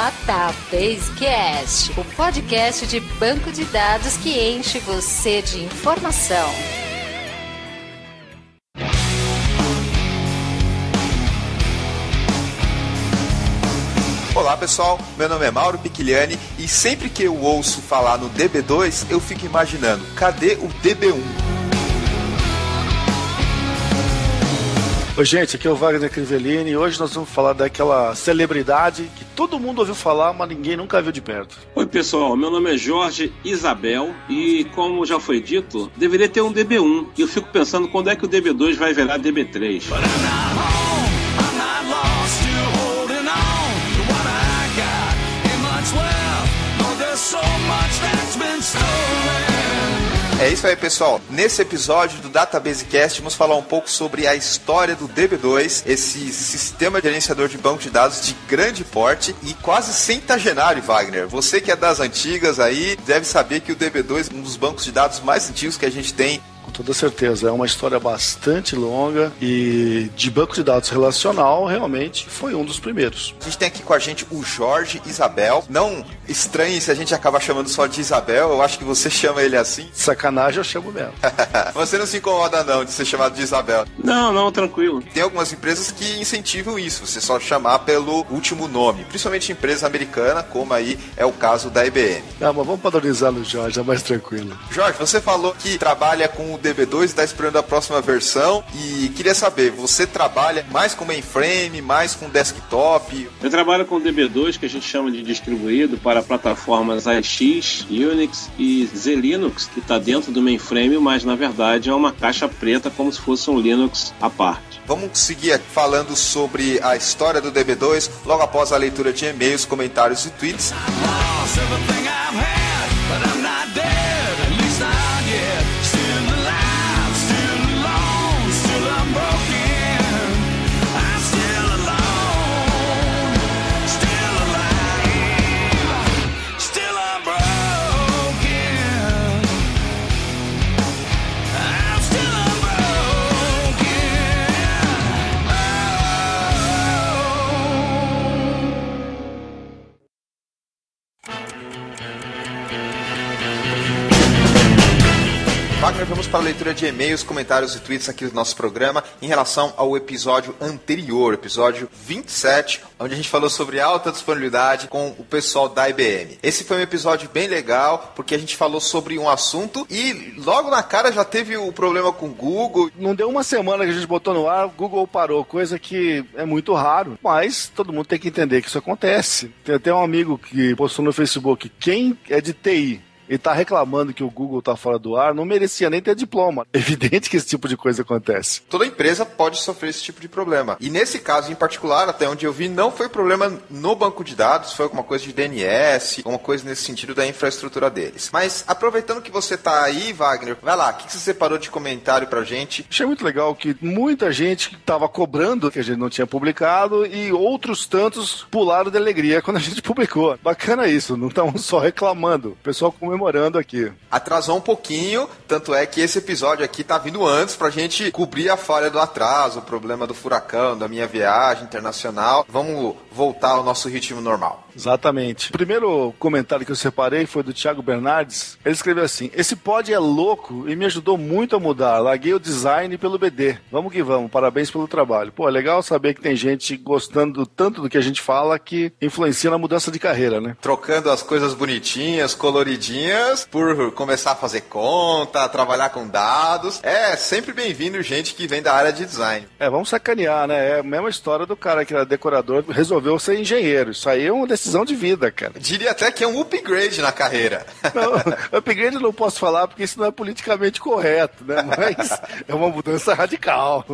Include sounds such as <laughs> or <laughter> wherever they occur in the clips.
Databasecast, o podcast de banco de dados que enche você de informação. Olá pessoal, meu nome é Mauro Piquiliani e sempre que eu ouço falar no DB2 eu fico imaginando, cadê o DB1? Oi, gente, aqui é o Wagner Crivellini e hoje nós vamos falar daquela celebridade que todo mundo ouviu falar, mas ninguém nunca viu de perto. Oi, pessoal, meu nome é Jorge Isabel e, como já foi dito, deveria ter um DB1 e eu fico pensando quando é que o DB2 vai virar DB3. É isso aí, pessoal. Nesse episódio do Databasecast, vamos falar um pouco sobre a história do DB2, esse sistema gerenciador de banco de dados de grande porte e quase centenário, Wagner. Você que é das antigas aí, deve saber que o DB2 é um dos bancos de dados mais antigos que a gente tem com toda certeza. É uma história bastante longa e de banco de dados relacional, realmente foi um dos primeiros. A gente tem aqui com a gente o Jorge Isabel. Não estranhe se a gente acaba chamando só de Isabel, eu acho que você chama ele assim. Sacanagem eu chamo mesmo. <laughs> você não se incomoda não de ser chamado de Isabel. Não, não, tranquilo. Tem algumas empresas que incentivam isso, você só chamar pelo último nome, principalmente empresa americana, como aí é o caso da IBM. Não, mas vamos padronizar no Jorge, é mais tranquilo. Jorge, você falou que trabalha com o DB2 e está esperando a próxima versão e queria saber, você trabalha mais com mainframe, mais com desktop? Eu trabalho com DB2, que a gente chama de distribuído para plataformas AX, Unix e Z-Linux, que está dentro do mainframe, mas na verdade é uma caixa preta como se fosse um Linux à parte. Vamos seguir falando sobre a história do DB2 logo após a leitura de e-mails, comentários e tweets. Vamos para a leitura de e-mails, comentários e tweets aqui do nosso programa em relação ao episódio anterior, episódio 27, onde a gente falou sobre alta disponibilidade com o pessoal da IBM. Esse foi um episódio bem legal, porque a gente falou sobre um assunto e logo na cara já teve o problema com o Google. Não deu uma semana que a gente botou no ar, o Google parou, coisa que é muito raro, mas todo mundo tem que entender que isso acontece. Tem até um amigo que postou no Facebook, quem é de TI e tá reclamando que o Google tá fora do ar, não merecia nem ter diploma. <laughs> Evidente que esse tipo de coisa acontece. Toda empresa pode sofrer esse tipo de problema. E nesse caso em particular, até onde eu vi, não foi problema no banco de dados, foi alguma coisa de DNS, alguma coisa nesse sentido da infraestrutura deles. Mas aproveitando que você tá aí, Wagner, vai lá, o que você separou de comentário pra gente? Achei muito legal que muita gente tava cobrando que a gente não tinha publicado e outros tantos pularam de alegria quando a gente <laughs> publicou. Bacana isso, não estavam só reclamando. O pessoal comemorando comemorando aqui. Atrasou um pouquinho, tanto é que esse episódio aqui tá vindo antes pra gente cobrir a falha do atraso, o problema do furacão, da minha viagem internacional. Vamos voltar ao nosso ritmo normal. Exatamente. O primeiro comentário que eu separei foi do Thiago Bernardes. Ele escreveu assim: Esse pod é louco e me ajudou muito a mudar. Larguei o design pelo BD. Vamos que vamos, parabéns pelo trabalho. Pô, é legal saber que tem gente gostando tanto do que a gente fala que influencia na mudança de carreira, né? Trocando as coisas bonitinhas, coloridinhas, por começar a fazer conta, trabalhar com dados. É sempre bem-vindo gente que vem da área de design. É, vamos sacanear, né? É a mesma história do cara que era decorador, resolveu ser engenheiro. Isso aí é uma decisão de vida, cara. Diria até que é um upgrade na carreira. Não, <laughs> upgrade eu não posso falar porque isso não é politicamente correto, né? <laughs> Mas é uma mudança radical.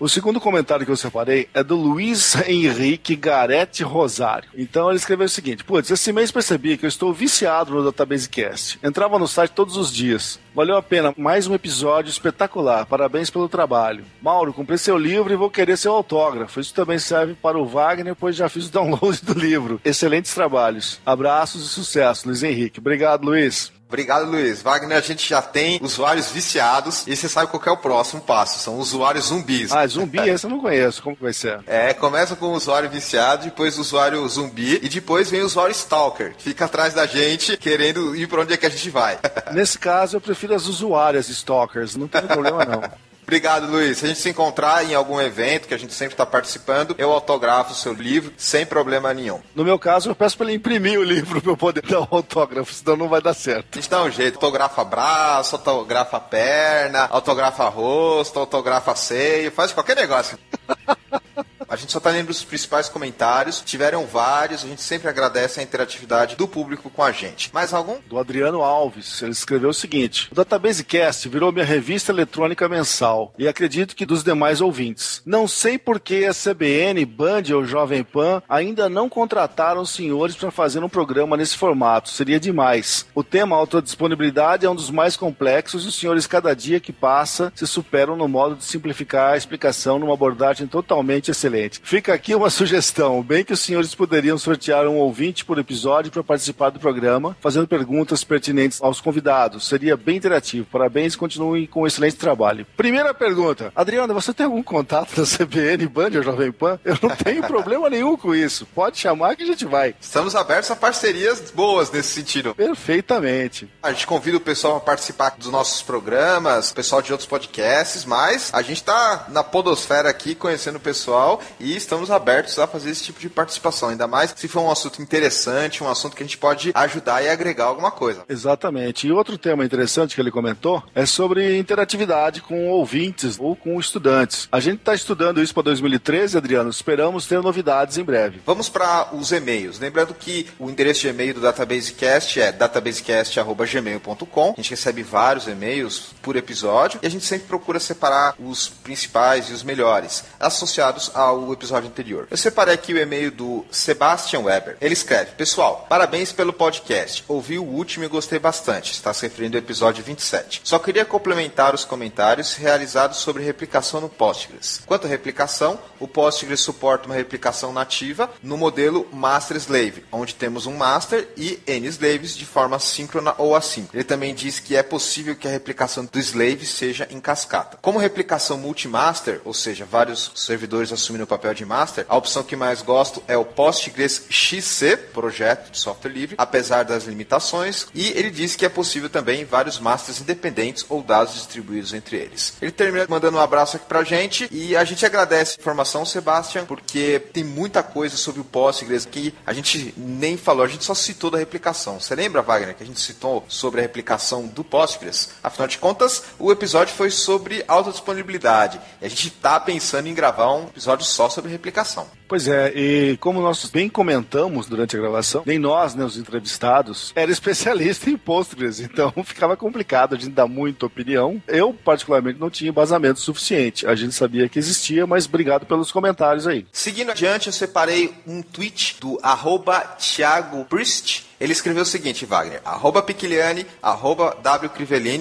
O segundo comentário que eu separei é do Luiz Henrique Garete Rosário. Então ele escreveu o seguinte: Putz, esse mês percebi que eu estou viciado no Databasecast. Entrava no site todos os dias. Valeu a pena, mais um episódio espetacular. Parabéns pelo trabalho. Mauro, comprei seu livro e vou querer seu autógrafo. Isso também serve para o Wagner, pois já fiz o download do livro. Excelentes trabalhos. Abraços e sucesso, Luiz Henrique. Obrigado, Luiz. Obrigado, Luiz. Wagner, a gente já tem usuários viciados e você sabe qual é o próximo passo. São usuários zumbis. Ah, zumbi? esse eu não conheço. Como que vai ser? É, começa com o usuário viciado, depois o usuário zumbi e depois vem o usuário stalker, fica atrás da gente querendo ir para onde é que a gente vai. <laughs> Nesse caso, eu prefiro as usuárias stalkers. Não tem problema, não. Obrigado, Luiz. Se a gente se encontrar em algum evento que a gente sempre está participando, eu autografo o seu livro sem problema nenhum. No meu caso, eu peço para ele imprimir o livro para eu poder dar um autógrafo, senão não vai dar certo. A gente dá um jeito. Autografa braço, autografa perna, autografa rosto, autografa seio, faz qualquer negócio. <laughs> A gente só tá lendo os principais comentários. Tiveram vários. A gente sempre agradece a interatividade do público com a gente. Mais algum? Do Adriano Alves. Ele escreveu o seguinte: O Database Cast virou minha revista eletrônica mensal. E acredito que dos demais ouvintes. Não sei por que a CBN, Band ou Jovem Pan ainda não contrataram os senhores para fazer um programa nesse formato. Seria demais. O tema autodisponibilidade é um dos mais complexos e os senhores, cada dia que passa, se superam no modo de simplificar a explicação numa abordagem totalmente excelente. Fica aqui uma sugestão, bem que os senhores poderiam sortear um ouvinte por episódio para participar do programa, fazendo perguntas pertinentes aos convidados. Seria bem interativo. Parabéns e continuem com um excelente trabalho. Primeira pergunta. Adriana, você tem algum contato da CBN, Band ou Jovem Pan? Eu não tenho problema nenhum com isso. Pode chamar que a gente vai. Estamos abertos a parcerias boas nesse sentido. Perfeitamente. A gente convida o pessoal a participar dos nossos programas, o pessoal de outros podcasts, mas a gente está na podosfera aqui conhecendo o pessoal e estamos abertos a fazer esse tipo de participação, ainda mais se for um assunto interessante, um assunto que a gente pode ajudar e agregar alguma coisa. Exatamente. E outro tema interessante que ele comentou é sobre interatividade com ouvintes ou com estudantes. A gente está estudando isso para 2013, Adriano. Esperamos ter novidades em breve. Vamos para os e-mails. Lembrando que o endereço de e-mail do DatabaseCast é databasecast.gmail.com. A gente recebe vários e-mails por episódio e a gente sempre procura separar os principais e os melhores, associados ao o episódio anterior. Eu separei aqui o e-mail do Sebastian Weber. Ele escreve: Pessoal, parabéns pelo podcast. Ouvi o último e gostei bastante. Está se referindo ao episódio 27. Só queria complementar os comentários realizados sobre replicação no Postgres. Quanto à replicação, o Postgres suporta uma replicação nativa no modelo Master Slave, onde temos um master e N slaves de forma síncrona ou assíncrona. Ele também diz que é possível que a replicação do slave seja em cascata. Como replicação multimaster, ou seja, vários servidores assumindo papel de master, a opção que mais gosto é o Postgres XC, projeto de software livre, apesar das limitações, e ele diz que é possível também vários masters independentes ou dados distribuídos entre eles. Ele termina mandando um abraço aqui pra gente e a gente agradece a informação, Sebastian, porque tem muita coisa sobre o Postgres que a gente nem falou, a gente só citou da replicação. Você lembra, Wagner, que a gente citou sobre a replicação do Postgres? Afinal de contas, o episódio foi sobre autodisponibilidade e a gente está pensando em gravar um episódio só sobre replicação. Pois é, e como nós bem comentamos durante a gravação, nem nós, né, os entrevistados, era especialista <laughs> em Postgres, então <laughs> ficava complicado a gente dar muita opinião. Eu, particularmente, não tinha embasamento suficiente. A gente sabia que existia, mas obrigado pelos comentários aí. Seguindo adiante, eu separei um tweet do arroba Thiago Priest, ele escreveu o seguinte, Wagner, arroba Piquiliani, arroba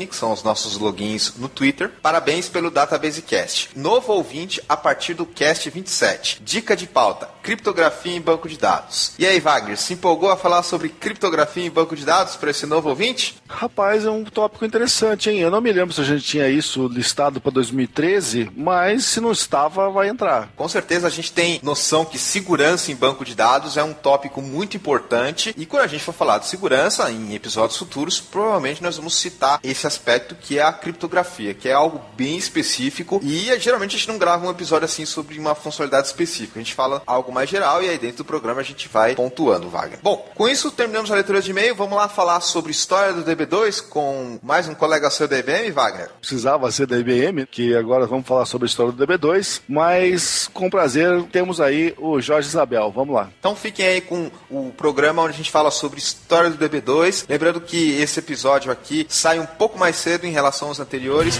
que são os nossos logins no Twitter. Parabéns pelo Databasecast. Novo ouvinte a partir do cast 27. Dica de pauta, criptografia em banco de dados. E aí, Wagner, se empolgou a falar sobre criptografia em banco de dados para esse novo ouvinte? Rapaz, é um tópico interessante, hein? Eu não me lembro se a gente tinha isso listado para 2013, mas se não estava, vai entrar. Com certeza a gente tem noção que segurança em banco de dados é um tópico muito importante e quando a gente for falar de segurança em episódios futuros, provavelmente nós vamos citar esse aspecto que é a criptografia, que é algo bem específico e geralmente a gente não grava um episódio assim sobre uma funcionalidade específica. A gente fala algo mais geral e aí dentro do programa a gente vai pontuando, Wagner. Bom, com isso terminamos a leitura de e-mail. Vamos lá falar sobre história do DB2 com mais um colega seu da IBM, Wagner? Precisava ser da IBM, que agora vamos falar sobre a história do DB2, mas com prazer temos aí o Jorge Isabel. Vamos lá. Então fiquem aí com o programa onde a gente fala sobre história do DB2. Lembrando que esse episódio aqui sai um pouco mais cedo em relação aos anteriores.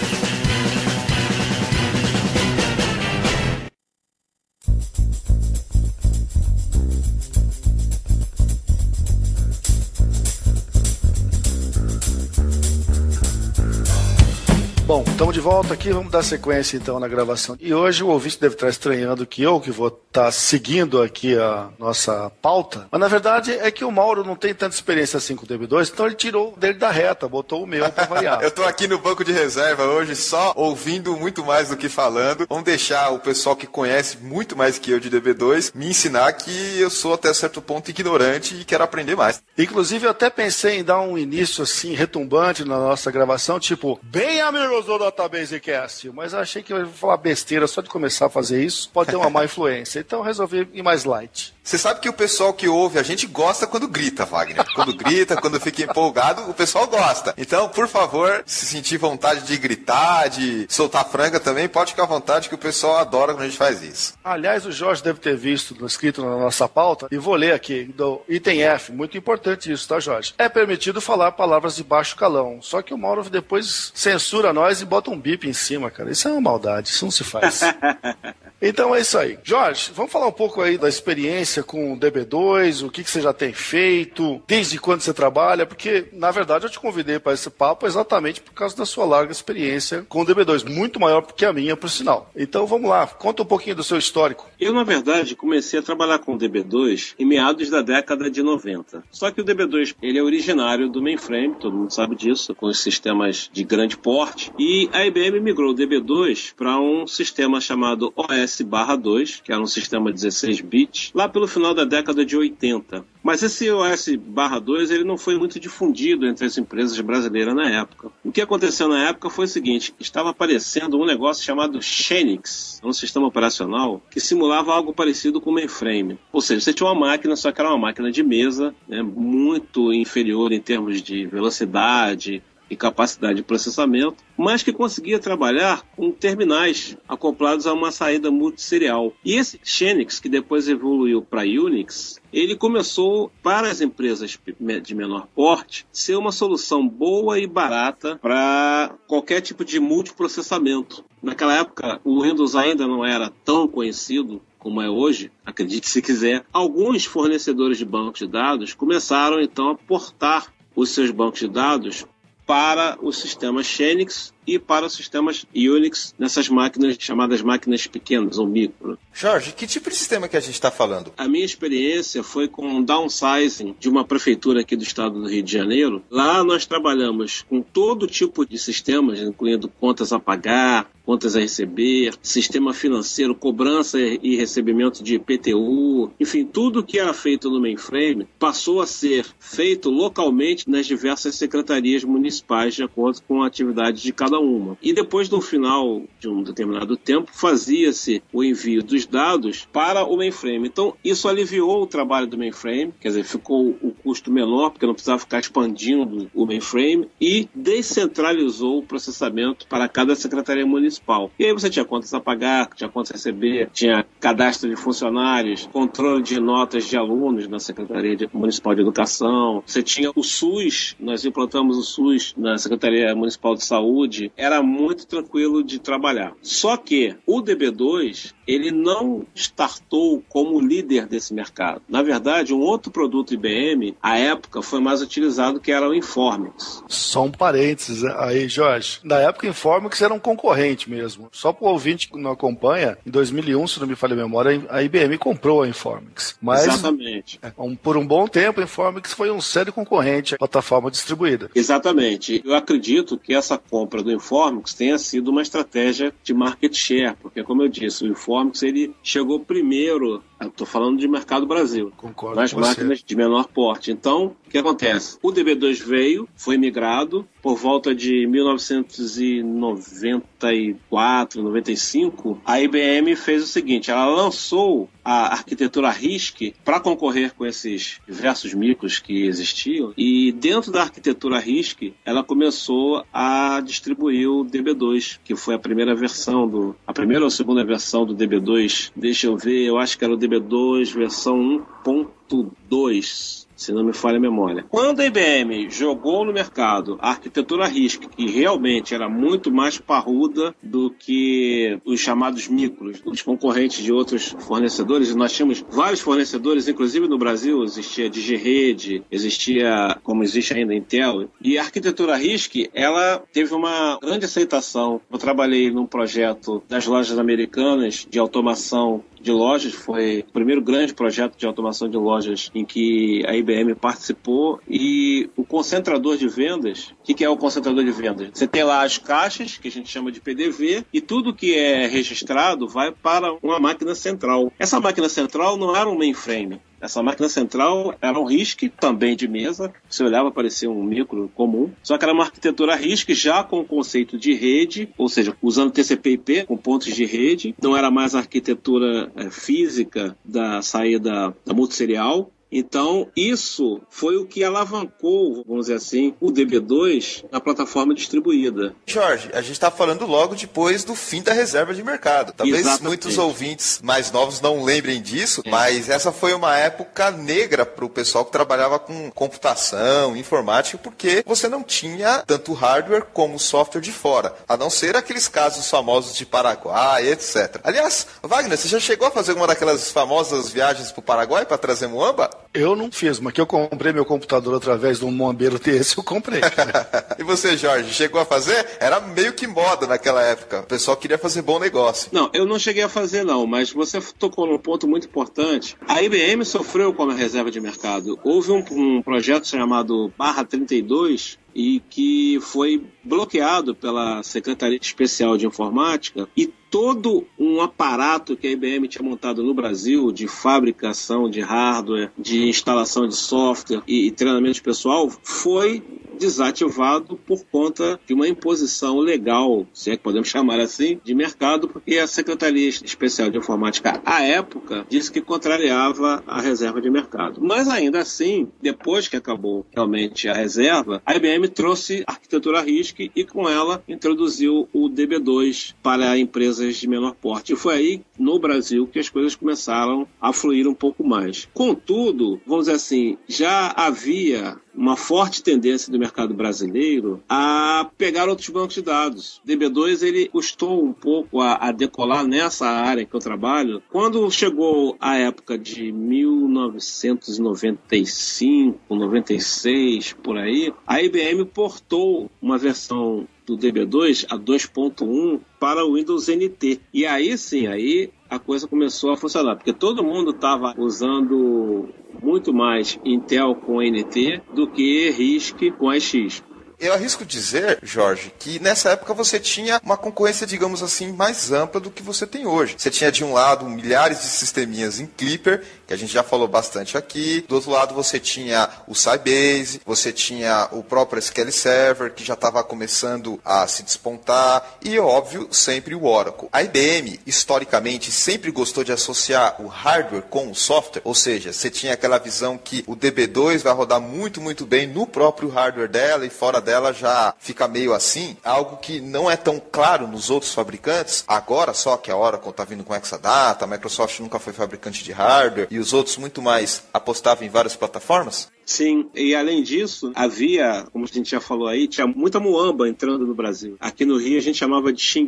Estamos de volta aqui, vamos dar sequência então na gravação. E hoje o ouvinte deve estar estranhando que eu, que vou estar tá seguindo aqui a nossa pauta, mas na verdade é que o Mauro não tem tanta experiência assim com o DB2, então ele tirou dele da reta, botou o meu para variar. <laughs> eu estou aqui no banco de reserva hoje só ouvindo muito mais do que falando. Vamos deixar o pessoal que conhece muito mais que eu de DB2 me ensinar que eu sou até certo ponto ignorante e quero aprender mais. Inclusive eu até pensei em dar um início assim retumbante na nossa gravação, tipo, bem amigos usou o Database Cast, mas achei que eu ia falar besteira só de começar a fazer isso, pode ter uma má influência. Então resolvi ir mais light. Você sabe que o pessoal que ouve a gente gosta quando grita, Wagner. Quando grita, quando fica empolgado, o pessoal gosta. Então, por favor, se sentir vontade de gritar, de soltar franga também, pode ficar à vontade que o pessoal adora quando a gente faz isso. Aliás, o Jorge deve ter visto escrito na nossa pauta, e vou ler aqui, do item F, muito importante isso, tá, Jorge? É permitido falar palavras de baixo calão, só que o Mauro depois censura nós e bota um bip em cima, cara. Isso é uma maldade, isso não se faz. <laughs> então é isso aí. Jorge, vamos falar um pouco aí da experiência com o DB2, o que, que você já tem feito, desde quando você trabalha, porque, na verdade, eu te convidei para esse papo exatamente por causa da sua larga experiência com o DB2, muito maior que a minha, por sinal. Então vamos lá, conta um pouquinho do seu histórico. Eu, na verdade, comecei a trabalhar com o DB2 em meados da década de 90. Só que o DB2, ele é originário do mainframe, todo mundo sabe disso, com os sistemas de grande porte, e a IBM migrou o DB2 para um sistema chamado OS/2, que era um sistema 16 bits, lá pelo final da década de 80. Mas esse OS/2 ele não foi muito difundido entre as empresas brasileiras na época. O que aconteceu na época foi o seguinte: estava aparecendo um negócio chamado Xenix, um sistema operacional que simulava algo parecido com o mainframe. Ou seja, você tinha uma máquina, só que era uma máquina de mesa, né, muito inferior em termos de velocidade, e capacidade de processamento, mas que conseguia trabalhar com terminais acoplados a uma saída multisserial. E esse Xenix, que depois evoluiu para Unix, ele começou, para as empresas de menor porte, ser uma solução boa e barata para qualquer tipo de multiprocessamento. Naquela época, o Windows ainda não era tão conhecido como é hoje, acredite se quiser, alguns fornecedores de bancos de dados começaram então a portar os seus bancos de dados para os sistemas Xenix e para os sistemas Unix nessas máquinas chamadas máquinas pequenas ou micro. Jorge, que tipo de sistema que a gente está falando? A minha experiência foi com um downsizing de uma prefeitura aqui do estado do Rio de Janeiro. Lá nós trabalhamos com todo tipo de sistemas, incluindo contas a pagar, contas a receber, sistema financeiro, cobrança e recebimento de IPTU, enfim, tudo que era feito no mainframe passou a ser feito localmente nas diversas secretarias municipais de acordo com a atividade de cada uma. E depois do final de um determinado tempo, fazia-se o envio dos dados para o mainframe. Então, isso aliviou o trabalho do mainframe, quer dizer, ficou o custo menor, porque não precisava ficar expandindo o mainframe, e descentralizou o processamento para cada secretaria municipal. E aí você tinha contas a pagar, tinha contas a receber, tinha cadastro de funcionários, controle de notas de alunos na Secretaria Municipal de Educação, você tinha o SUS, nós implantamos o SUS na Secretaria Municipal de Saúde, era muito tranquilo de trabalhar. Só que o DB2, ele não startou como líder desse mercado. Na verdade, um outro produto IBM, à época, foi mais utilizado, que era o Informix. Só um parênteses aí, Jorge. Na época, o Informix era um concorrente mesmo. Só para o ouvinte que não acompanha, em 2001, se não me falha a memória, a IBM comprou a Informix. Mas, Exatamente. É, um, por um bom tempo, a Informix foi um sério concorrente à plataforma distribuída. Exatamente. Eu acredito que essa compra do Informix tenha sido uma estratégia de market share, porque, como eu disse, o Informix ele chegou primeiro Estou falando de mercado Brasil. Concordo nas máquinas de menor porte. Então, o que acontece? O DB2 veio, foi migrado por volta de 1994, 95. A IBM fez o seguinte: ela lançou a arquitetura RISC para concorrer com esses diversos micros que existiam. E dentro da arquitetura RISC, ela começou a distribuir o DB2, que foi a primeira versão do. a primeira ou segunda versão do DB2. Deixa eu ver, eu acho que era o DB2 versão 1.2 se não me falha a memória. Quando a IBM jogou no mercado a arquitetura RISC, que realmente era muito mais parruda do que os chamados micros, os concorrentes de outros fornecedores, nós tínhamos vários fornecedores, inclusive no Brasil existia DigiRede, existia, como existe ainda Intel, e a arquitetura RISC, ela teve uma grande aceitação. Eu trabalhei num projeto das lojas americanas de automação de lojas, foi o primeiro grande projeto de automação de lojas em que a IBM participou e o concentrador de vendas, o que, que é o concentrador de vendas? Você tem lá as caixas, que a gente chama de PDV, e tudo que é registrado vai para uma máquina central. Essa máquina central não era um mainframe, essa máquina central era um RISC também de mesa. Você olhava, parecia um micro comum. Só que era uma arquitetura RISC já com o conceito de rede, ou seja, usando TCP/IP com pontos de rede. Não era mais a arquitetura é, física da saída da multisserial, então, isso foi o que alavancou, vamos dizer assim, o DB2 na plataforma distribuída. Jorge, a gente está falando logo depois do fim da reserva de mercado. Talvez Exatamente. muitos ouvintes mais novos não lembrem disso, é. mas essa foi uma época negra para o pessoal que trabalhava com computação, informática, porque você não tinha tanto hardware como software de fora, a não ser aqueles casos famosos de Paraguai, etc. Aliás, Wagner, você já chegou a fazer uma daquelas famosas viagens para o Paraguai para trazer muamba? Eu não fiz, mas que eu comprei meu computador através de um Moambeiro desse, eu comprei. <laughs> e você, Jorge, chegou a fazer? Era meio que moda naquela época. O pessoal queria fazer bom negócio. Não, eu não cheguei a fazer não, mas você tocou num ponto muito importante. A IBM sofreu com a reserva de mercado. Houve um, um projeto chamado Barra 32, e que foi bloqueado pela Secretaria Especial de Informática e todo um aparato que a IBM tinha montado no Brasil de fabricação de hardware, de instalação de software e, e treinamento de pessoal foi desativado por conta de uma imposição legal, se é que podemos chamar assim, de mercado, porque a Secretaria Especial de Informática, à época, disse que contrariava a reserva de mercado. Mas ainda assim, depois que acabou realmente a reserva, a IBM trouxe a arquitetura RISC e com ela introduziu o DB2 para empresas de menor porte. E foi aí, no Brasil, que as coisas começaram a fluir um pouco mais. Contudo, vamos dizer assim, já havia uma forte tendência do mercado brasileiro a pegar outros bancos de dados. DB2 ele custou um pouco a, a, decolar nessa área que eu trabalho. Quando chegou a época de 1995, 96 por aí, a IBM portou uma versão do DB2 a 2.1 para o Windows NT. E aí sim, aí a coisa começou a funcionar, porque todo mundo estava usando muito mais Intel com NT do que RISC com AX. Eu arrisco dizer, Jorge, que nessa época você tinha uma concorrência, digamos assim, mais ampla do que você tem hoje. Você tinha de um lado milhares de sisteminhas em Clipper, que a gente já falou bastante aqui. Do outro lado você tinha o Sybase, você tinha o próprio SQL Server, que já estava começando a se despontar, e óbvio, sempre o Oracle. A IBM, historicamente, sempre gostou de associar o hardware com o software, ou seja, você tinha aquela visão que o DB2 vai rodar muito, muito bem no próprio hardware dela e fora dela já fica meio assim, algo que não é tão claro nos outros fabricantes, agora só que a Oracle está vindo com Exadata, a Microsoft nunca foi fabricante de hardware e os outros muito mais apostavam em várias plataformas? Sim, e além disso, havia, como a gente já falou aí, tinha muita muamba entrando no Brasil. Aqui no Rio a gente chamava de Xing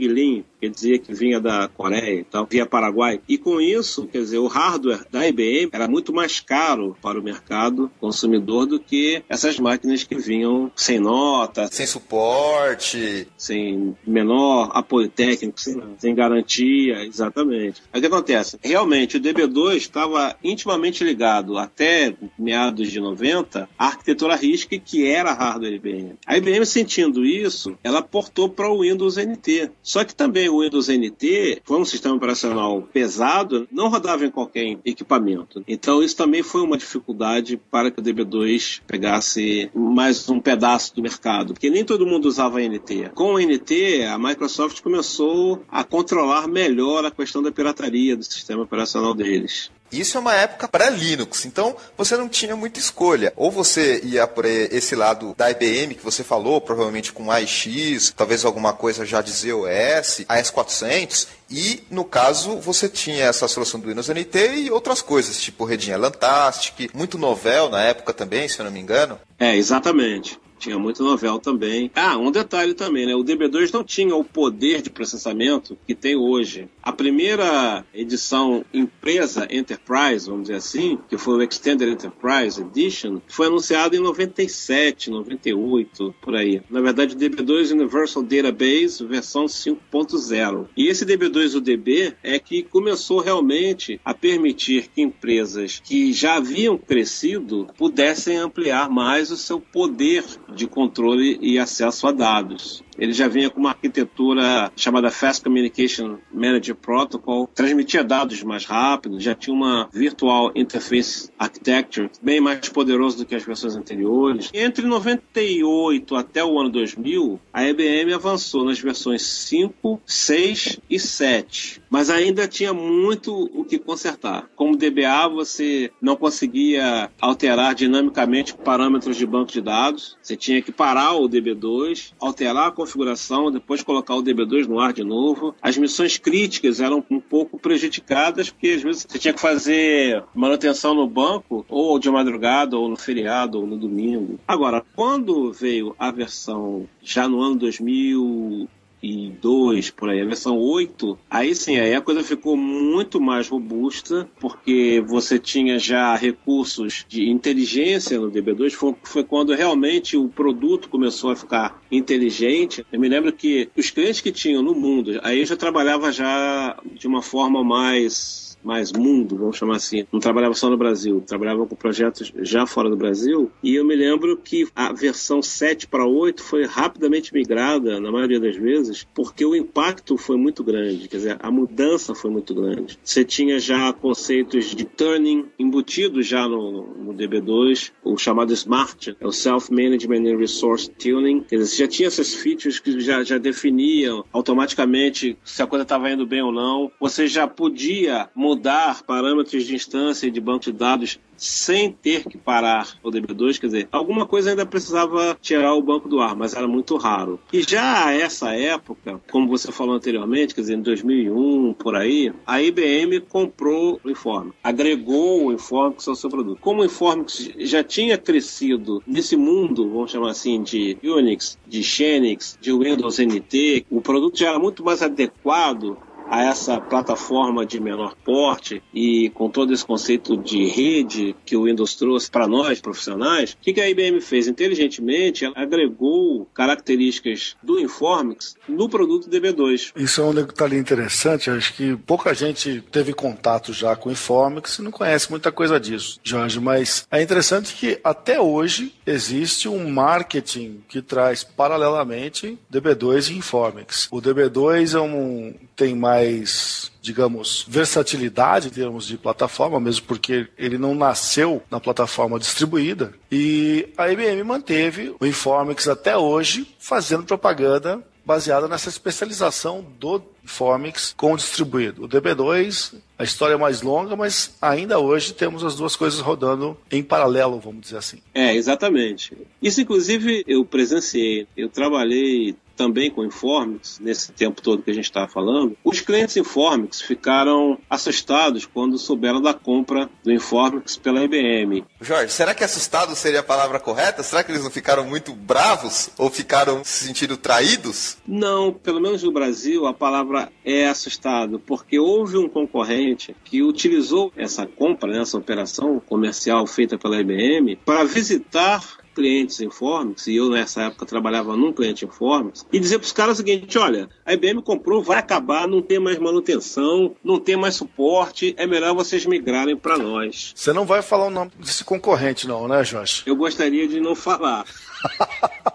quer dizer que vinha da Coreia e tal, via Paraguai. E com isso, quer dizer, o hardware da IBM era muito mais caro para o mercado consumidor do que essas máquinas que vinham sem nota, sem suporte, sem menor apoio técnico, sem, sem garantia, exatamente. Aí o que acontece? Realmente, o DB2 estava intimamente ligado até meados de 90 90 a arquitetura RISC, que era hardware IBM. A IBM, sentindo isso, ela portou para o Windows NT. Só que também o Windows NT, como um sistema operacional pesado, não rodava em qualquer equipamento. Então, isso também foi uma dificuldade para que o DB2 pegasse mais um pedaço do mercado, porque nem todo mundo usava NT. Com o NT, a Microsoft começou a controlar melhor a questão da pirataria do sistema operacional deles. Isso é uma época para Linux, então você não tinha muita escolha. Ou você ia por esse lado da IBM que você falou, provavelmente com AIX, talvez alguma coisa já de ZOS, AS400, e, no caso, você tinha essa solução do Windows NT e outras coisas, tipo Redinha Lantastic, muito novel na época também, se eu não me engano. É, exatamente. Tinha muito novel também. Ah, um detalhe também, né? O DB2 não tinha o poder de processamento que tem hoje. A primeira edição empresa Enterprise, vamos dizer assim, que foi o Extended Enterprise Edition, foi anunciado em 97, 98, por aí. Na verdade, o DB2 Universal Database versão 5.0. E esse DB2 UDB é que começou realmente a permitir que empresas que já haviam crescido pudessem ampliar mais o seu poder de controle e acesso a dados. Ele já vinha com uma arquitetura chamada Fast Communication Manager Protocol, transmitia dados mais rápido, já tinha uma Virtual Interface Architecture bem mais poderoso do que as versões anteriores. Entre 98 até o ano 2000, a IBM avançou nas versões 5, 6 e 7, mas ainda tinha muito o que consertar. Como DBA, você não conseguia alterar dinamicamente parâmetros de banco de dados, você tinha que parar o DB2, alterar a configuração, depois colocar o DB2 no ar de novo. As missões críticas eram um pouco prejudicadas, porque às vezes você tinha que fazer manutenção no banco, ou de madrugada, ou no feriado, ou no domingo. Agora, quando veio a versão já no ano 2000 e 2, por aí, a versão 8, aí sim, aí a coisa ficou muito mais robusta, porque você tinha já recursos de inteligência no DB2, foi, foi quando realmente o produto começou a ficar inteligente. Eu me lembro que os clientes que tinham no mundo, aí eu já trabalhava já de uma forma mais mais mundo, vamos chamar assim. Não trabalhava só no Brasil, trabalhava com projetos já fora do Brasil. E eu me lembro que a versão 7 para 8 foi rapidamente migrada, na maioria das vezes, porque o impacto foi muito grande, quer dizer, a mudança foi muito grande. Você tinha já conceitos de turning embutidos já no, no DB2, o chamado SMART, é o Self-Management and Resource Tuning. Quer dizer, você já tinha essas features que já, já definiam automaticamente se a coisa estava indo bem ou não. Você já podia mudar mudar parâmetros de instância e de banco de dados sem ter que parar o DB2, quer dizer, alguma coisa ainda precisava tirar o banco do ar, mas era muito raro. E já a essa época, como você falou anteriormente, quer dizer, em 2001, por aí, a IBM comprou o Informix, agregou o Informix ao seu produto. Como o Informix já tinha crescido nesse mundo, vamos chamar assim, de Unix, de Xenix, de Windows NT, o produto já era muito mais adequado a essa plataforma de menor porte e com todo esse conceito de rede que o Windows trouxe para nós profissionais, o que, que a IBM fez? Inteligentemente, ela agregou características do Informix no produto DB2. Isso é um detalhe interessante, acho que pouca gente teve contato já com o Informix e não conhece muita coisa disso, Jorge, mas é interessante que até hoje existe um marketing que traz paralelamente DB2 e Informix. O DB2 é um, tem mais digamos, versatilidade em termos de plataforma, mesmo porque ele não nasceu na plataforma distribuída. E a IBM manteve o Informix até hoje fazendo propaganda baseada nessa especialização do Informix com o distribuído. O DB2, a história é mais longa, mas ainda hoje temos as duas coisas rodando em paralelo, vamos dizer assim. É, exatamente. Isso, inclusive, eu presenciei. Eu trabalhei também com Informix, nesse tempo todo que a gente estava falando, os clientes Informix ficaram assustados quando souberam da compra do Informix pela IBM. Jorge, será que assustado seria a palavra correta? Será que eles não ficaram muito bravos ou ficaram se sentindo traídos? Não, pelo menos no Brasil a palavra é assustado, porque houve um concorrente que utilizou essa compra, né, essa operação comercial feita pela IBM, para visitar clientes Informix, e eu nessa época trabalhava num cliente Informix, e dizer para os caras o seguinte: olha, a IBM comprou, vai acabar, não tem mais manutenção, não tem mais suporte, é melhor vocês migrarem para nós. Você não vai falar o nome desse concorrente, não, né, Jorge? Eu gostaria de não falar. <laughs>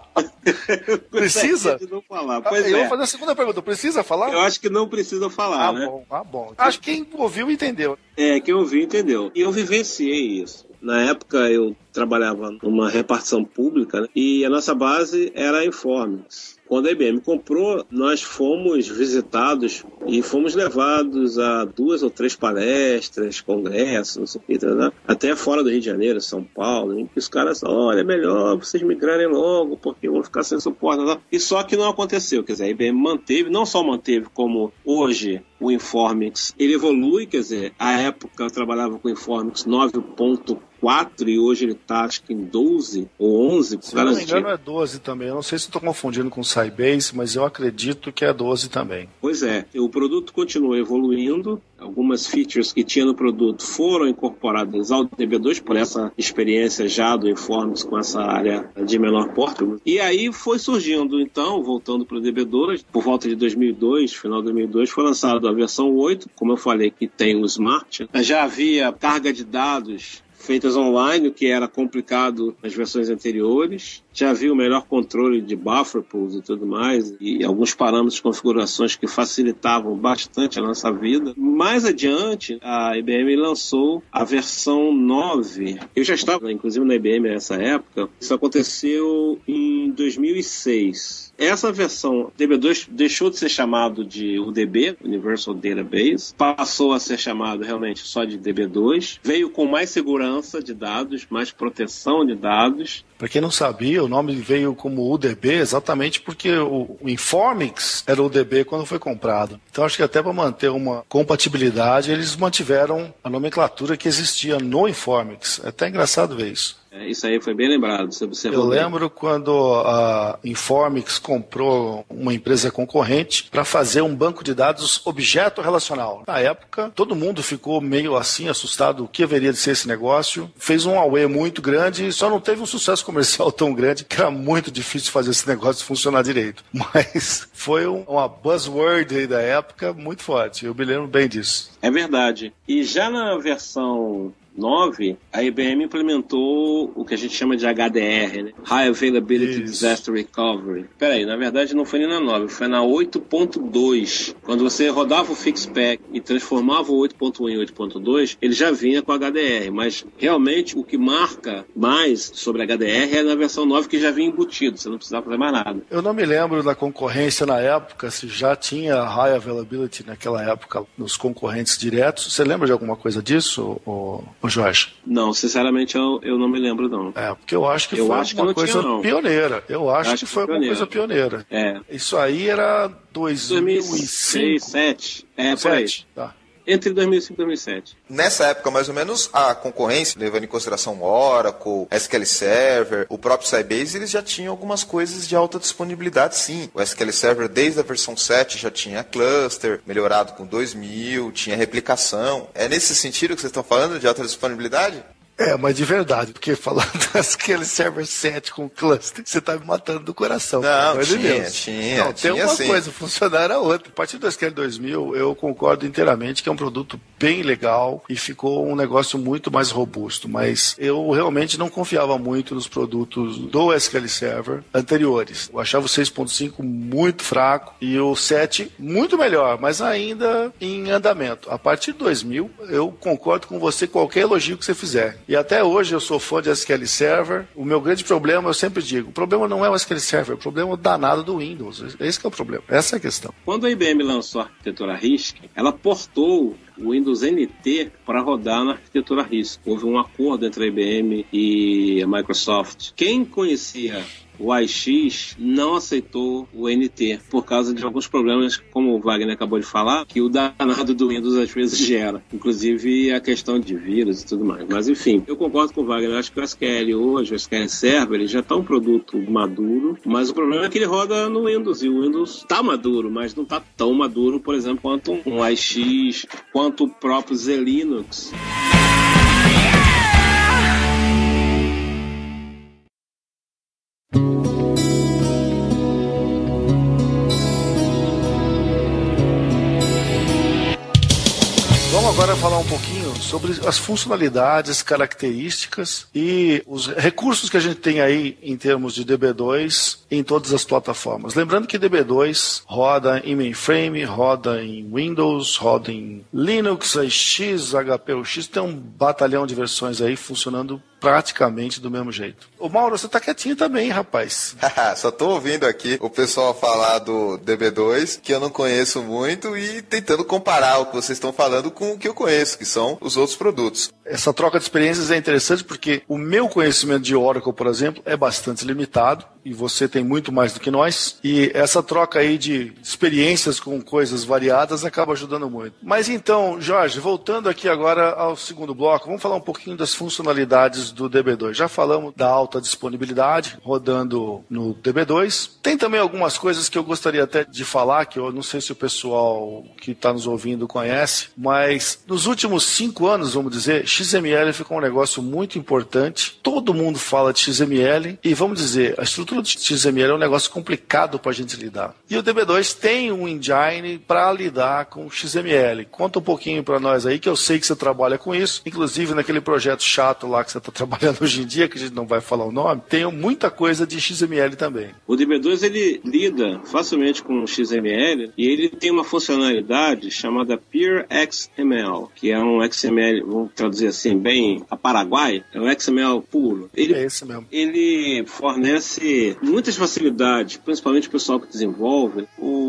<laughs> precisa? Não falar. Pois eu é. vou fazer a segunda pergunta. Precisa falar? Eu acho que não precisa falar, ah, né? Bom, ah, bom. Acho que quem ouviu entendeu. É, quem ouviu entendeu. E eu vivenciei isso. Na época eu trabalhava numa repartição pública né? e a nossa base era a Informix. Quando a IBM comprou, nós fomos visitados e fomos levados a duas ou três palestras, congressos, né? até fora do Rio de Janeiro, São Paulo, em que os caras, olha, é melhor vocês migrarem logo, porque vão ficar sem suporte. E só que não aconteceu, quer dizer, a IBM manteve, não só manteve como hoje o Informix, ele evolui, quer dizer, a época eu trabalhava com o Informix 9.4 4 e hoje ele está acho que em 12 ou 11. Se não me engano é 12 também. Eu não sei se estou confundindo com o Sybase, mas eu acredito que é 12 também. Pois é, o produto continua evoluindo. Algumas features que tinha no produto foram incorporadas ao DB2 por essa experiência já do Informix com essa área de menor porte. E aí foi surgindo, então, voltando para o DB2, por volta de 2002, final de 2002, foi lançada a versão 8, como eu falei, que tem o Smart. Já havia carga de dados feitas online, o que era complicado nas versões anteriores. Já havia o melhor controle de buffer pools e tudo mais, e alguns parâmetros de configurações que facilitavam bastante a nossa vida. Mais adiante, a IBM lançou a versão 9. Eu já estava, inclusive, na IBM nessa época. Isso aconteceu em 2006. Essa versão DB2 deixou de ser chamado de UDB, Universal Database, passou a ser chamado realmente só de DB2, veio com mais segurança de dados, mais proteção de dados. Para quem não sabia, o nome veio como UDB exatamente porque o Informix era UDB quando foi comprado. Então acho que até para manter uma compatibilidade, eles mantiveram a nomenclatura que existia no Informix. É até engraçado ver isso. É, isso aí foi bem lembrado. Você Eu lembro quando a Informix comprou uma empresa concorrente para fazer um banco de dados objeto relacional. Na época, todo mundo ficou meio assim, assustado o que haveria de ser esse negócio. Fez um away muito grande e só não teve um sucesso comercial <laughs> tão grande que era muito difícil fazer esse negócio funcionar direito. <laughs> Mas foi uma buzzword da época muito forte. Eu me lembro bem disso. É verdade. E já na versão 9, a IBM implementou o que a gente chama de HDR, né? High Availability Isso. Disaster Recovery. Peraí, na verdade não foi nem na 9, foi na 8.2. Quando você rodava o Fixpack e transformava o 8.1 em 8.2, ele já vinha com HDR, mas realmente o que marca mais sobre HDR é na versão 9 que já vinha embutido, você não precisava fazer mais nada. Eu não me lembro da concorrência na época, se já tinha High Availability naquela época nos concorrentes diretos. Você lembra de alguma coisa disso, ou Jorge? Não, sinceramente eu, eu não me lembro, não. É, porque eu acho que eu foi acho uma que coisa tinha, pioneira. Eu acho, acho que foi uma coisa pioneira. É. Isso aí era 2005. 2006, 2007. É, 2007. por aí. Tá entre 2005 e 2007. Nessa época, mais ou menos, a concorrência, levando em consideração Oracle, SQL Server, o próprio Sybase, eles já tinham algumas coisas de alta disponibilidade, sim. O SQL Server, desde a versão 7, já tinha cluster, melhorado com 2000, tinha replicação. É nesse sentido que vocês estão falando, de alta disponibilidade? É, mas de verdade, porque falando <laughs> daquele server 7 com cluster, você tá me matando do coração. Não, tinha, de Deus. tinha. Não, tem tinha uma sim. coisa, funcionar a outra. A partir do SQL 2000, eu concordo inteiramente que é um produto bem legal e ficou um negócio muito mais robusto, mas eu realmente não confiava muito nos produtos do SQL Server anteriores. Eu achava o 6.5 muito fraco e o 7 muito melhor, mas ainda em andamento. A partir de 2000, eu concordo com você qualquer elogio que você fizer. E até hoje eu sou fã de SQL Server. O meu grande problema, eu sempre digo, o problema não é o SQL Server, o problema é o danado do Windows. Esse é o problema. Essa é a questão. Quando a IBM lançou a arquitetura RISC, ela portou o Windows NT para rodar na arquitetura RISC. Houve um acordo entre a IBM e a Microsoft. Quem conhecia o AIX não aceitou o NT por causa de alguns problemas, como o Wagner acabou de falar, que o danado do Windows às vezes gera, inclusive a questão de vírus e tudo mais. Mas enfim, eu concordo com o Wagner, eu acho que o SQL hoje, o SQL Server, ele já está um produto maduro, mas o problema é que ele roda no Windows e o Windows está maduro, mas não está tão maduro, por exemplo, quanto um AIX, quanto o próprio Linux. Falar um pouquinho sobre as funcionalidades, características e os recursos que a gente tem aí em termos de DB2 em todas as plataformas. Lembrando que DB2 roda em mainframe, roda em Windows, roda em Linux, X, HP, UX, tem um batalhão de versões aí funcionando praticamente do mesmo jeito. O Mauro, você tá quietinho também, rapaz. <laughs> Só tô ouvindo aqui o pessoal falar do DB2, que eu não conheço muito, e tentando comparar o que vocês estão falando com o que eu conheço, que são os outros produtos. Essa troca de experiências é interessante porque o meu conhecimento de Oracle, por exemplo, é bastante limitado e você tem muito mais do que nós. E essa troca aí de experiências com coisas variadas acaba ajudando muito. Mas então, Jorge, voltando aqui agora ao segundo bloco, vamos falar um pouquinho das funcionalidades do DB2. Já falamos da alta disponibilidade rodando no DB2. Tem também algumas coisas que eu gostaria até de falar, que eu não sei se o pessoal que está nos ouvindo conhece, mas nos últimos cinco anos, vamos dizer, XML ficou um negócio muito importante. Todo mundo fala de XML e vamos dizer, a estrutura de XML é um negócio complicado para a gente lidar. E o DB2 tem um engine para lidar com XML. Conta um pouquinho para nós aí, que eu sei que você trabalha com isso, inclusive naquele projeto chato lá que você está <laughs> trabalhando hoje em dia, que a gente não vai falar o nome, tem muita coisa de XML também. O DB2 ele lida facilmente com XML e ele tem uma funcionalidade chamada Pure XML, que é um XML, vamos traduzir assim, bem a Paraguai, é um XML puro. Ele, é esse mesmo. Ele fornece muitas facilidades, principalmente o pessoal que desenvolve.